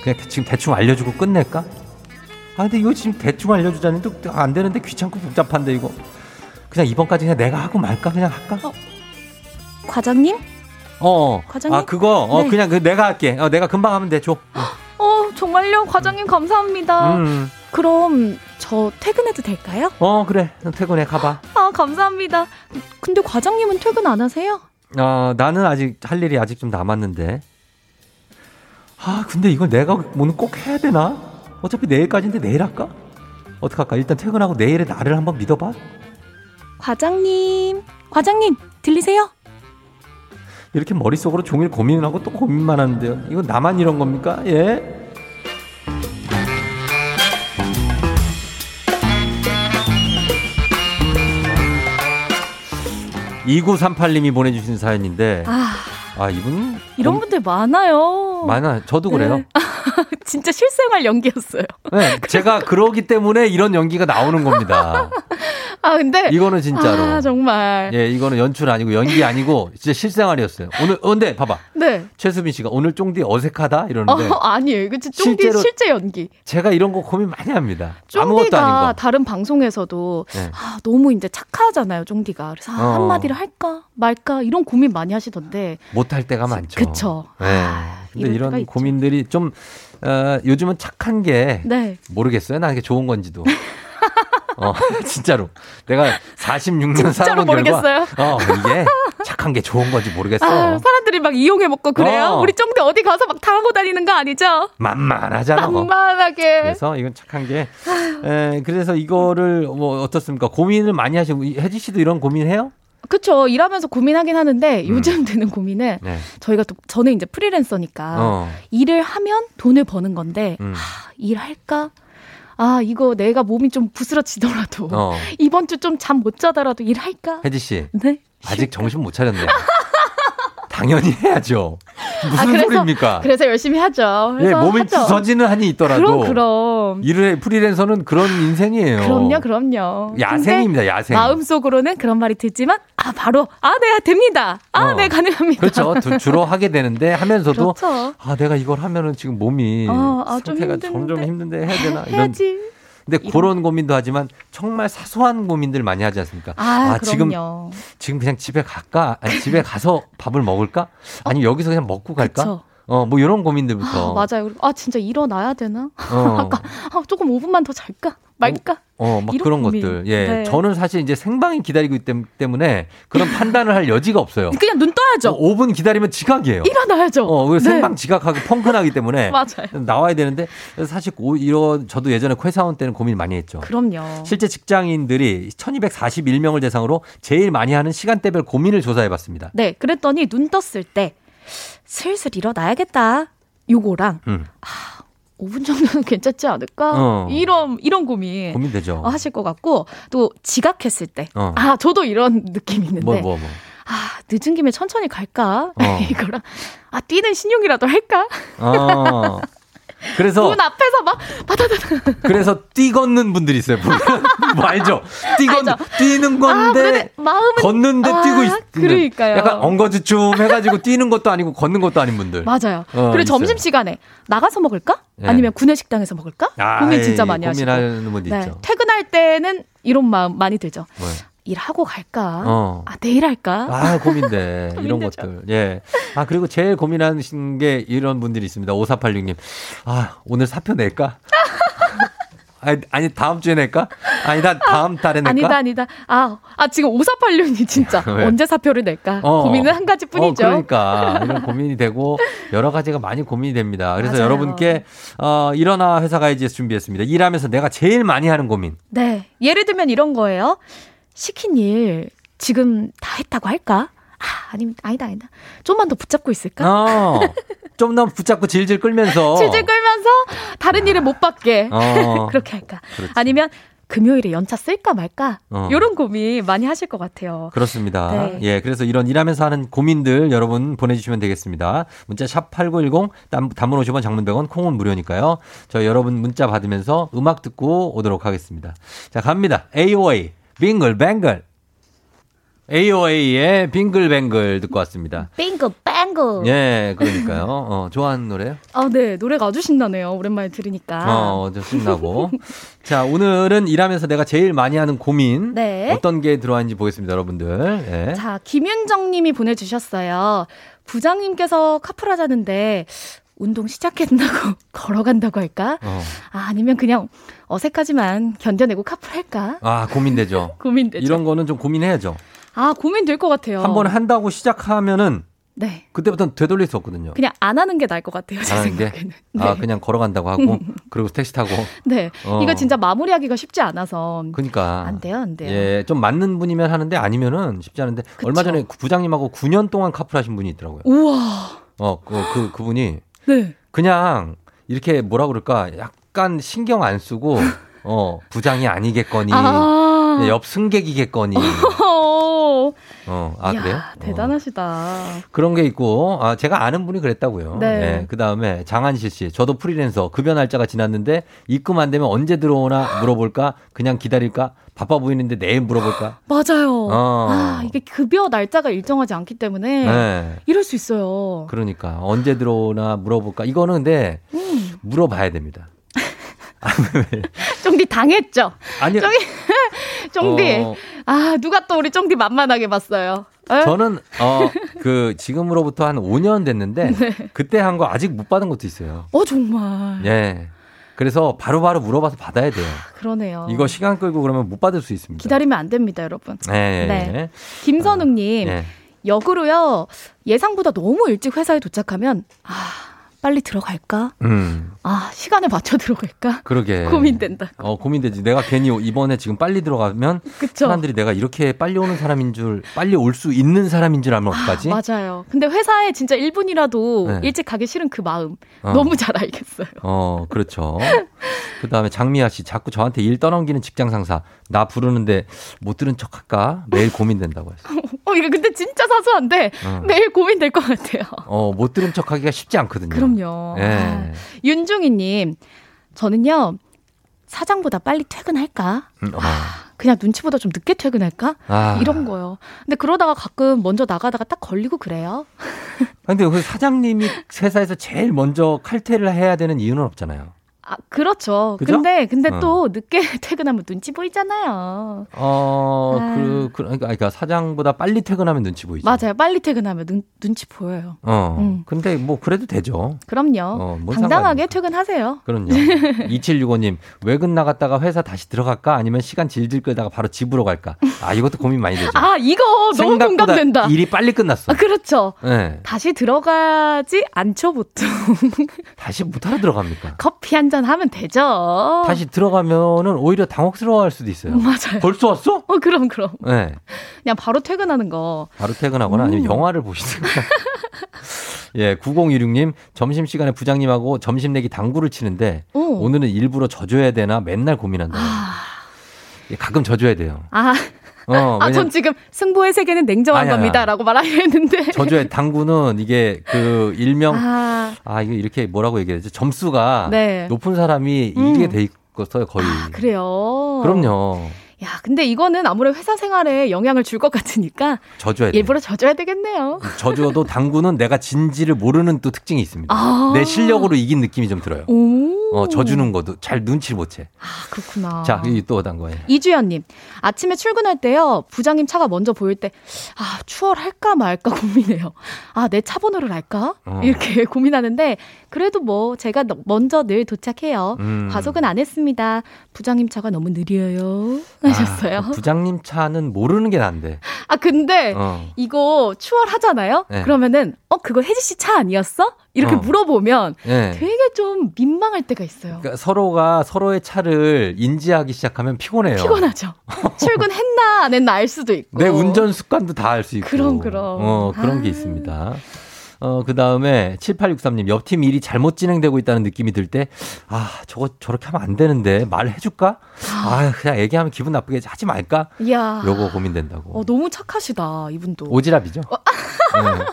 그냥 대- 지금 대충 알려주고 끝낼까? 아, 근데 이거 지금 대충 알려주자니 또 안 되는데 귀찮고 복잡한데 이거. 그냥 이번까지 그냥 내가 하고 말까? 그냥 할까? 과장님? 어. 과장님? 아, 그거, 어, 네. 그냥 그 내가 할게. 어, 내가 금방 하면 돼, 줘. 어, 정말요? 과장님 감사합니다. 음. 그럼 저 퇴근해도 될까요? 어, 그래. 퇴근해, 가 봐. 아, 감사합니다. 근데 과장님은 퇴근 안 하세요? 어, 나는 아직 할 일이 아직 좀 남았는데. 아, 근데 이걸 내가 오늘 꼭 해야 되나? 어차피 내일까지인데 내일 할까? 어떡할까? 일단 퇴근하고 내일의 나를 한번 믿어봐. 과장님, 과장님, 들리세요? 이렇게 머릿속으로 종일 고민을 하고 또 고민만 하는데요. 이거 나만 이런 겁니까? 예? 2938님이 보내주신 사연인데, 아, 아, 이분 이런 분들 많아요. 많아. 저도 그래요. 네. 진짜 실생활 연기였어요. 네, 제가 그러기 때문에 이런 연기가 나오는 겁니다. 아, 근데. 이거는 진짜로. 아, 정말. 예, 이거는 연출 아니고 연기 아니고 진짜 실생활이었어요. 오늘 어, 근데 봐봐. 네. 최수빈 씨가 오늘 쫑디 어색하다 이러는데 어, 아니에요. 이거 쫑디 실제 연기. 제가 이런 거 고민 많이 합니다. 아무것도 아닌 거. 다른 방송에서도 네. 아, 너무 이제 착하잖아요, 쫑디가. 그래서 아, 어. 한마디를 할까 말까 이런 고민 많이 하시던데. 못할 때가 많죠. 그쵸. 네. 근데 이럴 이런 때가 있죠. 고민들이 좀 어, 요즘은 착한 게 네. 모르겠어요. 나 이게 좋은 건지도. 어, 진짜로. 내가 46년 진짜로 살아본 모르겠어요? 결과 어, 이게 착한 게 좋은 건지 모르겠어. 아, 사람들이 막 이용해 먹고 그래요. 어. 우리 쫑디 어디 가서 막 당하고 다니는 거 아니죠? 만만하잖아. 만만하게. 그래서 이건 착한 게, 에, 그래서 이거를 뭐 어떻습니까? 고민을 많이 하시고, 이- 혜지 씨도 이런 고민해요? 그쵸. 일하면서 고민하긴 하는데 요즘 드는 고민은 네. 저희가 또 저는 이제 프리랜서니까 어. 일을 하면 돈을 버는 건데 음. 아, 일할까? 아 이거 내가 몸이 좀 부스러지더라도 어. 이번 주 좀 잠 못 자더라도 일할까? 혜지 씨. 네. 아직 정신 못 차렸네. 당연히 해야죠. 무슨 아, 그래서, 소리입니까? 그래서 열심히 하죠. 예, 그래서 몸이 하죠. 부서지는 한이 있더라도. 그럼 그럼. 일을 프리랜서는 그런 인생이에요. 그럼요, 그럼요. 야생입니다, 야생. 마음속으로는 그런 말이 들지만, 아, 바로, 아, 네, 됩니다. 아, 어. 네, 가능합니다. 그렇죠. 두- 주로 하게 되는데 하면서도 그렇죠. 아 내가 이걸 하면은 지금 몸이 어, 아, 좀 상태가 힘든데. 점점 힘든데 해야 되나 이런. 해야지. 근데 그런 고민도 하지만 정말 사소한 고민들 많이 하지 않습니까? 아, 지금 그럼요. 지금 그냥 집에 갈까? 아니 집에 가서 밥을 먹을까? 아니면 여기서 그냥 먹고 갈까? 그쵸. 어 뭐 이런 고민들부터. 아, 맞아요. 아, 진짜 일어나야 되나? 어. 아까, 아, 조금 5분만 더 잘까? 말까? 어, 막 이런 그런 고민. 것들. 예. 네. 저는 사실 이제 생방이 기다리고 있기 때문- 때문에 그런 판단을 할 여지가 없어요. 그냥 눈 떠야죠. 5분 기다리면 지각이에요. 일어나야죠. 어, 그 네. 생방 지각하고 펑크나기 때문에 맞아요. 나와야 되는데 사실 오- 이런 저도 예전에 회사원 때는 고민 많이 했죠. 그럼요. 실제 직장인들이 1241명을 대상으로 제일 많이 하는 시간대별 고민을 조사해 봤습니다. 네, 그랬더니 눈 떴을 때 슬슬 일어나야겠다. 요거랑 음. 5분 정도는 괜찮지 않을까? 어. 이런 이런 고민 고민되죠. 어, 하실 것 같고 또 지각했을 때. 어. 아, 저도 이런 느낌 이 있는데. 뭐, 뭐, 뭐. 아, 늦은 김에 천천히 갈까? 어. 이거랑 아, 뛰는 신용이라도 할까? 어. 그래서 문 앞에서 막 바다다다. 그래서 뛰 걷는 분들이 있어요. 뭐 알죠? 뛰건 알죠. 뛰는 아, 건데 그런데 마음은 걷는데 아, 뛰고 있. 그러니까요. 약간 엉거주춤 해가지고 뛰는 것도 아니고 걷는 것도 아닌 분들. 맞아요. 어, 그리고. 점심 시간에 나가서 먹을까? 예. 아니면 구내 식당에서 먹을까? 아, 고민 진짜 예, 많이 하시고. 네. 고민하는 분도 있죠. 퇴근할 때는 이런 마음 많이 들죠. 뭐요? 일하고 갈까? 어. 아, 내일 할까? 아, 고민돼. 이런. 것들. 예. 아, 그리고 제일 고민하신 게 이런 분들이 있습니다. 5486님. 아, 오늘 사표 낼까? 아니, 아니, 다음 주에 낼까? 아니다, 다음 달에 낼까? 아니다, 아니다. 아, 아 지금 5486이 진짜 왜? 언제 사표를 낼까? 어. 고민은 한 가지 뿐이죠. 어, 그러니까 이런 고민이 되고 여러 가지가 많이 고민이 됩니다. 그래서 맞아요. 여러분께 어, 일어나 회사 가야지에서 준비했습니다. 일하면서 내가 제일 많이 하는 고민. 네. 예를 들면 이런 거예요. 시킨 일 지금 다 했다고 할까? 아, 아니면 아니다, 아니다. 좀만 더 붙잡고 있을까? 어, 좀더 붙잡고 질질 끌면서. 질질 끌면서 다른 일을 못 받게. 어. 그렇게 할까? 그렇지. 아니면 금요일에 연차 쓸까 말까? 어. 이런 고민 많이 하실 것 같아요. 그렇습니다. 네. 예, 그래서 이런 일하면서 하는 고민들 여러분 보내주시면 되겠습니다. 문자 샵 #8910 단문 50원, 장문 100원, 콩은 무료니까요. 저희 여러분 문자 받으면서 음악 듣고 오도록 하겠습니다. 자, 갑니다. AOA 빙글뱅글. AOA의 빙글뱅글 듣고 왔습니다. 빙글 뱅글. 예, 그러니까요. 어, 좋아하는 노래요? 아, 네. 노래가 아주 신나네요. 오랜만에 들으니까. 어, 좀 신나고. 자, 오늘은 일하면서 내가 제일 많이 하는 고민. 네. 어떤 게 들어왔는지 보겠습니다, 여러분들. 예. 자, 김윤정 님이 보내주셨어요. 부장님께서 카풀 하자는데, 운동 시작했다고 걸어간다고 할까? 어. 아, 아니면 그냥 어색하지만 견뎌내고 카풀 할까? 아, 고민되죠. 고민되죠. 이런 거는 좀 고민해야죠. 아, 고민될 것 같아요. 한 번 한다고 시작하면 네. 그때부터는 되돌릴 수 없거든요. 그냥 안 하는 게 나을 것 같아요. 제? 생각에는. 아, 네. 그냥 걸어간다고 하고, 그리고 택시 타고. 네. 어. 이거 진짜 마무리하기가 쉽지 않아서. 그러니까. 안 돼요, 안 돼요. 예, 좀 맞는 분이면 하는데 아니면은 쉽지 않은데 얼마 전에 부장님하고 9년 동안 카풀하신 분이 있더라고요. 우와. 어, 그, 그 그분이 네. 그냥 이렇게 뭐라 그럴까 약간 신경 안 쓰고 어 부장이 아니겠거니 아. 옆 승객이겠거니 어. 어아 이야, 그래요? 대단하시다. 그런 게 있고 아 제가 아는 분이 그랬다고요. 네. 그 다음에 장한실 씨, 저도 프리랜서 급여 날짜가 지났는데 입금 안 되면 언제 들어오나 물어볼까? 그냥 기다릴까? 바빠 보이는데 내일 물어볼까? 맞아요. 어. 아, 이게 급여 날짜가 일정하지 않기 때문에 네. 이럴 수 있어요. 그러니까 언제 들어오나 물어볼까? 이거는 근데 음. 물어봐야 됩니다. 쫑디 당했죠? 아니요. 쫑디, 쫑디. 어. 아, 누가 또 우리 쫑디 만만하게 봤어요. 에? 저는 어 그 지금으로부터 한 5년 됐는데 네. 그때 한 거 아직 못 받은 것도 있어요. 어, 정말. 예. 그래서 바로바로 물어봐서 받아야 돼요. 그러네요. 이거 시간 끌고 그러면 못 받을 수 있습니다. 기다리면 안 됩니다, 여러분. 예, 예, 네. 예. 김선웅님, 예. 역으로요, 예상보다 너무 일찍 회사에 도착하면, 아, 빨리 들어갈까? 음. 아, 시간에 맞춰 들어갈까? 그러게. 고민된다. 어, 고민되지. 내가 괜히 이번에 지금 빨리 들어가면 그쵸. 사람들이 내가 이렇게 빨리 오는 사람인 줄, 빨리 올 수 있는 사람인 줄 알면 어떡하지? 맞아요. 근데 회사에 진짜 1분이라도 네. 일찍 가기 싫은 그 마음 어. 너무 잘 알겠어요. 어, 그렇죠. 그 다음에 장미아 씨, 자꾸 저한테 일 떠넘기는 직장 상사. 나 부르는데 못 들은 척 할까? 매일 고민된다고 했어. 어, 이거 근데 진짜 사소한데 어. 매일 고민될 것 같아요. 어, 못 들은 척 하기가 쉽지 않거든요. 그럼요. 예. 아, 윤중희님, 저는요, 사장보다 빨리 퇴근할까? 음, 어. 그냥 눈치보다 좀 늦게 퇴근할까? 아. 이런 거요. 근데 그러다가 가끔 먼저 나가다가 딱 걸리고 그래요. 근데 그 사장님이 회사에서 제일 먼저 칼퇴를 해야 되는 이유는 없잖아요. 아, 그렇죠. 그죠? 근데, 근데 어. 또 늦게 퇴근하면 눈치 보이잖아요. 어, 아. 그, 그, 그러니까, 그러니까 사장보다 빨리 퇴근하면 눈치 보이죠. 맞아요. 빨리 퇴근하면 눈, 눈치 보여요. 어. 음. 근데 뭐 그래도 되죠. 그럼요. 어, 뭔 당당하게 퇴근하세요. 그럼요. 2765님, 외근 나갔다가 회사 다시 들어갈까? 아니면 시간 질질 끌다가 바로 집으로 갈까? 아, 이것도 고민 많이 되죠. 아, 이거 너무 공감된다. 일이 빨리 끝났어. 아, 그렇죠. 네. 다시 들어가지 않죠, 보통. 다시 못 하러 들어갑니까? 커피 한 잔 하면 되죠. 다시 들어가면은 오히려 당혹스러워 할 수도 있어요. 맞아요. 벌써 왔어? 어, 그럼, 그럼. 네. 그냥 바로 퇴근하는 거. 바로 퇴근하거나 아니면 음. 영화를 보시든가. 예, 9016님, 점심시간에 부장님하고 점심 내기 당구를 치는데, 오. 오늘은 일부러 져줘야 되나 맨날 고민한다. 예, 가끔 져줘야 돼요. 아, 어, 아, 전 지금 승부의 세계는 냉정한 아니, 아니, 겁니다. 라고 말하려 했는데. 져줘야 당구는 이게 그 일명, 아, 아, 이거 이렇게 뭐라고 얘기해야 되지? 점수가 네. 높은 사람이 음. 이기게 돼 있어요, 거의. 그래요. 그럼요. 야, 근데 이거는 아무래도 회사 생활에 영향을 줄 것 같으니까 져줘야 돼. 일부러 져줘야 되겠네요. 져줘도 당구는 내가 진지를 모르는 또 특징이 있습니다. 아. 내 실력으로 이긴 느낌이 좀 들어요. 오. 어, 져주는 것도 잘 눈치를 못 채. 아, 그렇구나. 자, 이또 어떤 거예요? 이주연님, 아침에 출근할 때요, 부장님 차가 먼저 보일 때, 아, 추월할까 말까 고민해요. 아, 내 차 번호를 알까? 어. 이렇게 고민하는데, 그래도 뭐, 제가 너- 먼저 늘 도착해요. 음. 과속은 안 했습니다. 부장님 차가 너무 느려요. 하셨어요. 아, 그 부장님 차는 모르는 게 난데. 아, 근데, 어. 이거 추월하잖아요? 네. 그러면은, 어, 그거 혜지 씨 차 아니었어? 이렇게 어. 물어보면 예. 되게 좀 민망할 때가 있어요. 그러니까 서로가 서로의 차를 인지하기 시작하면 피곤해요. 피곤하죠. 출근했나 안 했나 알 수도 있고. 내 운전 습관도 다 알 수 있고. 그럼, 그럼. 어, 그런 게 아. 있습니다. 어, 그 다음에 7863님, 옆팀 일이 잘못 진행되고 있다는 느낌이 들 때, 아, 저거 저렇게 하면 안 되는데, 말해줄까? 아, 그냥 얘기하면 기분 나쁘게 하지 말까? 이야. 요거 고민된다고. 어, 너무 착하시다, 이분도. 오지랖이죠?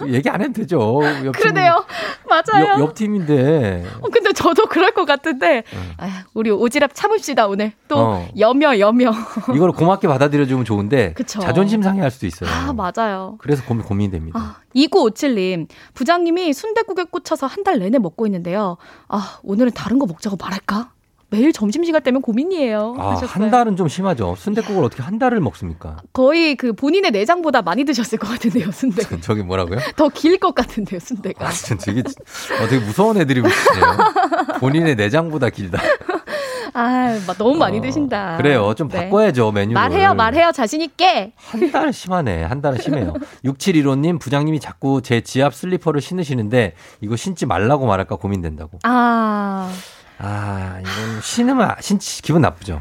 네, 얘기 안 해도 되죠. 옆 팀- 그러네요. 맞아요. 옆, 옆 팀인데. 어, 근데 저도 그럴 것 같은데 아휴, 우리 오지랖 참읍시다 오늘 또 어. 여며 여며 이걸 고맙게 받아들여주면 좋은데 그쵸. 자존심 상해할 수도 있어요. 아 맞아요 그래서 고민 고민됩니다. 아, 2957님 부장님이 순대국에 꽂혀서 한 달 내내 먹고 있는데요 아 오늘은 다른 거 먹자고 말할까 매일 점심시간 때면 고민이에요 아. 한 달은 좀 심하죠. 순대국을 어떻게 한 달을 먹습니까? 거의 그 본인의 내장보다 많이 드셨을 것 같은데요 순대 저기 뭐라고요? 더 길 것 같은데요 순대가 아, 진짜 되게, 어, 되게 무서운 애들이 보시네요. 본인의 내장보다 길다. 아막 너무 많이 드신다 어, 그래요. 좀 네. 바꿔야죠, 메뉴를. 말해요 말해요 자신 있게 한 달은 심하네. 한 달은 심해요. 6715님, 부장님이 자꾸 제 지압 슬리퍼를 신으시는데 이거 신지 말라고 말할까 고민된다고. 아 아, 이건 신으면 신지 기분 나쁘죠.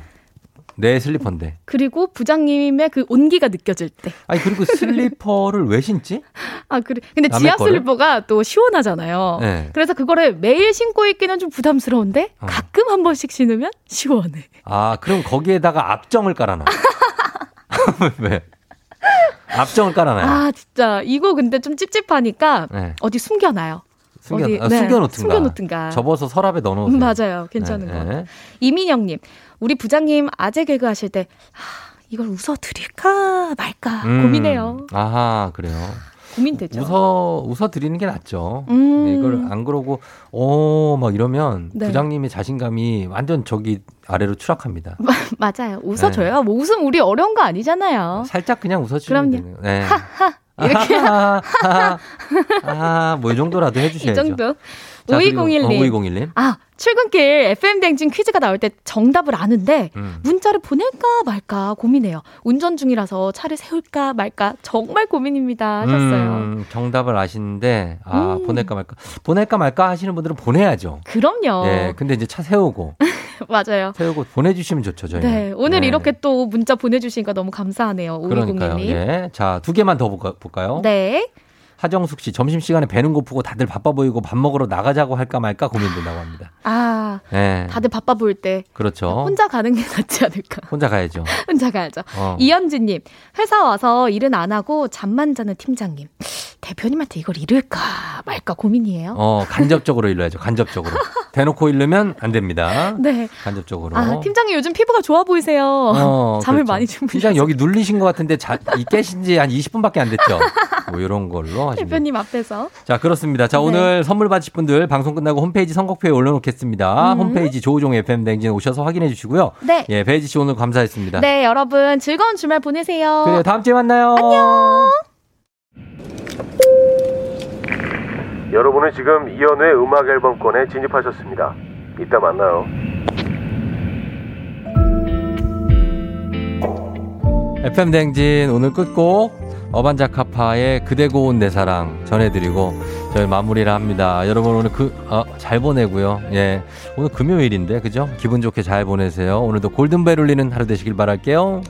내 슬리퍼인데. 그리고 부장님의 그 온기가 느껴질 때. 아니, 그리고 슬리퍼를 왜 신지? 아, 그래. 근데 지압 거를? 슬리퍼가 또 시원하잖아요. 네. 그래서 그거를 매일 신고 있기는 좀 부담스러운데 어. 가끔 한 번씩 신으면 시원해. 아, 그럼 거기에다가 앞정을 깔아놔. 왜? 앞정을 깔아놔요. 아, 진짜 이거 근데 좀 찝찝하니까 네. 어디 숨겨놔요. 숨겨, 어디- 아, 네, 숨겨놓든가. 숨겨놓든가. 접어서 서랍에 넣어놓으세요. 음, 맞아요. 괜찮은 네, 거. 네. 이민영님, 우리 부장님 아재 개그 하실 때 하, 이걸 웃어 드릴까 말까 음, 고민해요. 아하, 그래요. 고민되죠. 웃어, 웃어 드리는 게 낫죠. 음. 네, 이걸 안 그러고, 오, 막 이러면 네. 부장님의 자신감이 완전 저기 아래로 추락합니다. 맞아요. 웃어줘요. 뭐 웃음 우리 어려운 거 아니잖아요. 살짝 그냥 웃어주면 그럼요. 되는 네. 이렇게 아, 뭐 이 정도라도 이 해주셔야죠. 정도. 자, 그리고- 5201님. 어, 5201님. 아, 출근길 FM 댕진 퀴즈가 나올 때 정답을 아는데 음. 문자를 보낼까 말까 고민해요. 운전 중이라서 차를 세울까 말까 정말 고민입니다 하셨어요. 음, 정답을 아시는데, 아, 음. 보낼까 말까. 보낼까 말까 하시는 분들은 보내야죠. 그럼요. 예, 근데 이제 차 세우고, 맞아요. 세우고 보내 주시면 좋죠, 저희. 네, 오늘 이렇게 또 문자 보내 주시니까 너무 감사하네요. 그러니까요. 5201님. 예. 자, 두 개만 더 볼까, 볼까요? 네. 하정숙 씨, 점심 시간에 배는 고프고 다들 바빠 보이고 밥 먹으러 나가자고 할까 말까 고민된다고 합니다. 아, 예. 다들 바빠 보일 때 그렇죠. 혼자 가는 게 낫지 않을까. 혼자 가야죠. 혼자 가야죠. 어. 이현주님, 회사 와서 일은 안 하고 잠만 자는 팀장님. 대표님한테 이걸 이룰까 말까 고민이에요. 어, 간접적으로 일러야죠. 간접적으로. 대놓고 일르면 안 됩니다. 네. 간접적으로. 아, 팀장님 요즘 피부가 좋아 보이세요. 어, 잠을 그렇죠. 많이 주무셔서. 팀장 여기 눌리신 것 같은데 자, 이 깨신 지 한 20분밖에 안 됐죠. 뭐 이런 걸로 하시면. 대표님 앞에서. 자, 그렇습니다. 자, 네. 오늘 선물 받으실 분들 방송 끝나고 홈페이지 선곡표에 올려놓겠습니다. 음. 홈페이지 조우종 FM 댕진 오셔서 확인해 주시고요. 네. 예, 베이지 씨 오늘 감사했습니다. 네, 여러분 즐거운 주말 보내세요. 그래요. 다음 주에 만나요. 안녕. 여러분은 지금 이연우의 음악 앨범권에 진입하셨습니다. 이따 만나요. FM 댕진 오늘 끝곡 어반자카파의 그대 고운 내 사랑 전해드리고 저희 마무리를 합니다. 여러분 오늘 그, 어, 잘 보내고요. 예. 오늘 금요일인데, 그죠? 기분 좋게 잘 보내세요. 오늘도 골든벨 울리는 하루 되시길 바랄게요.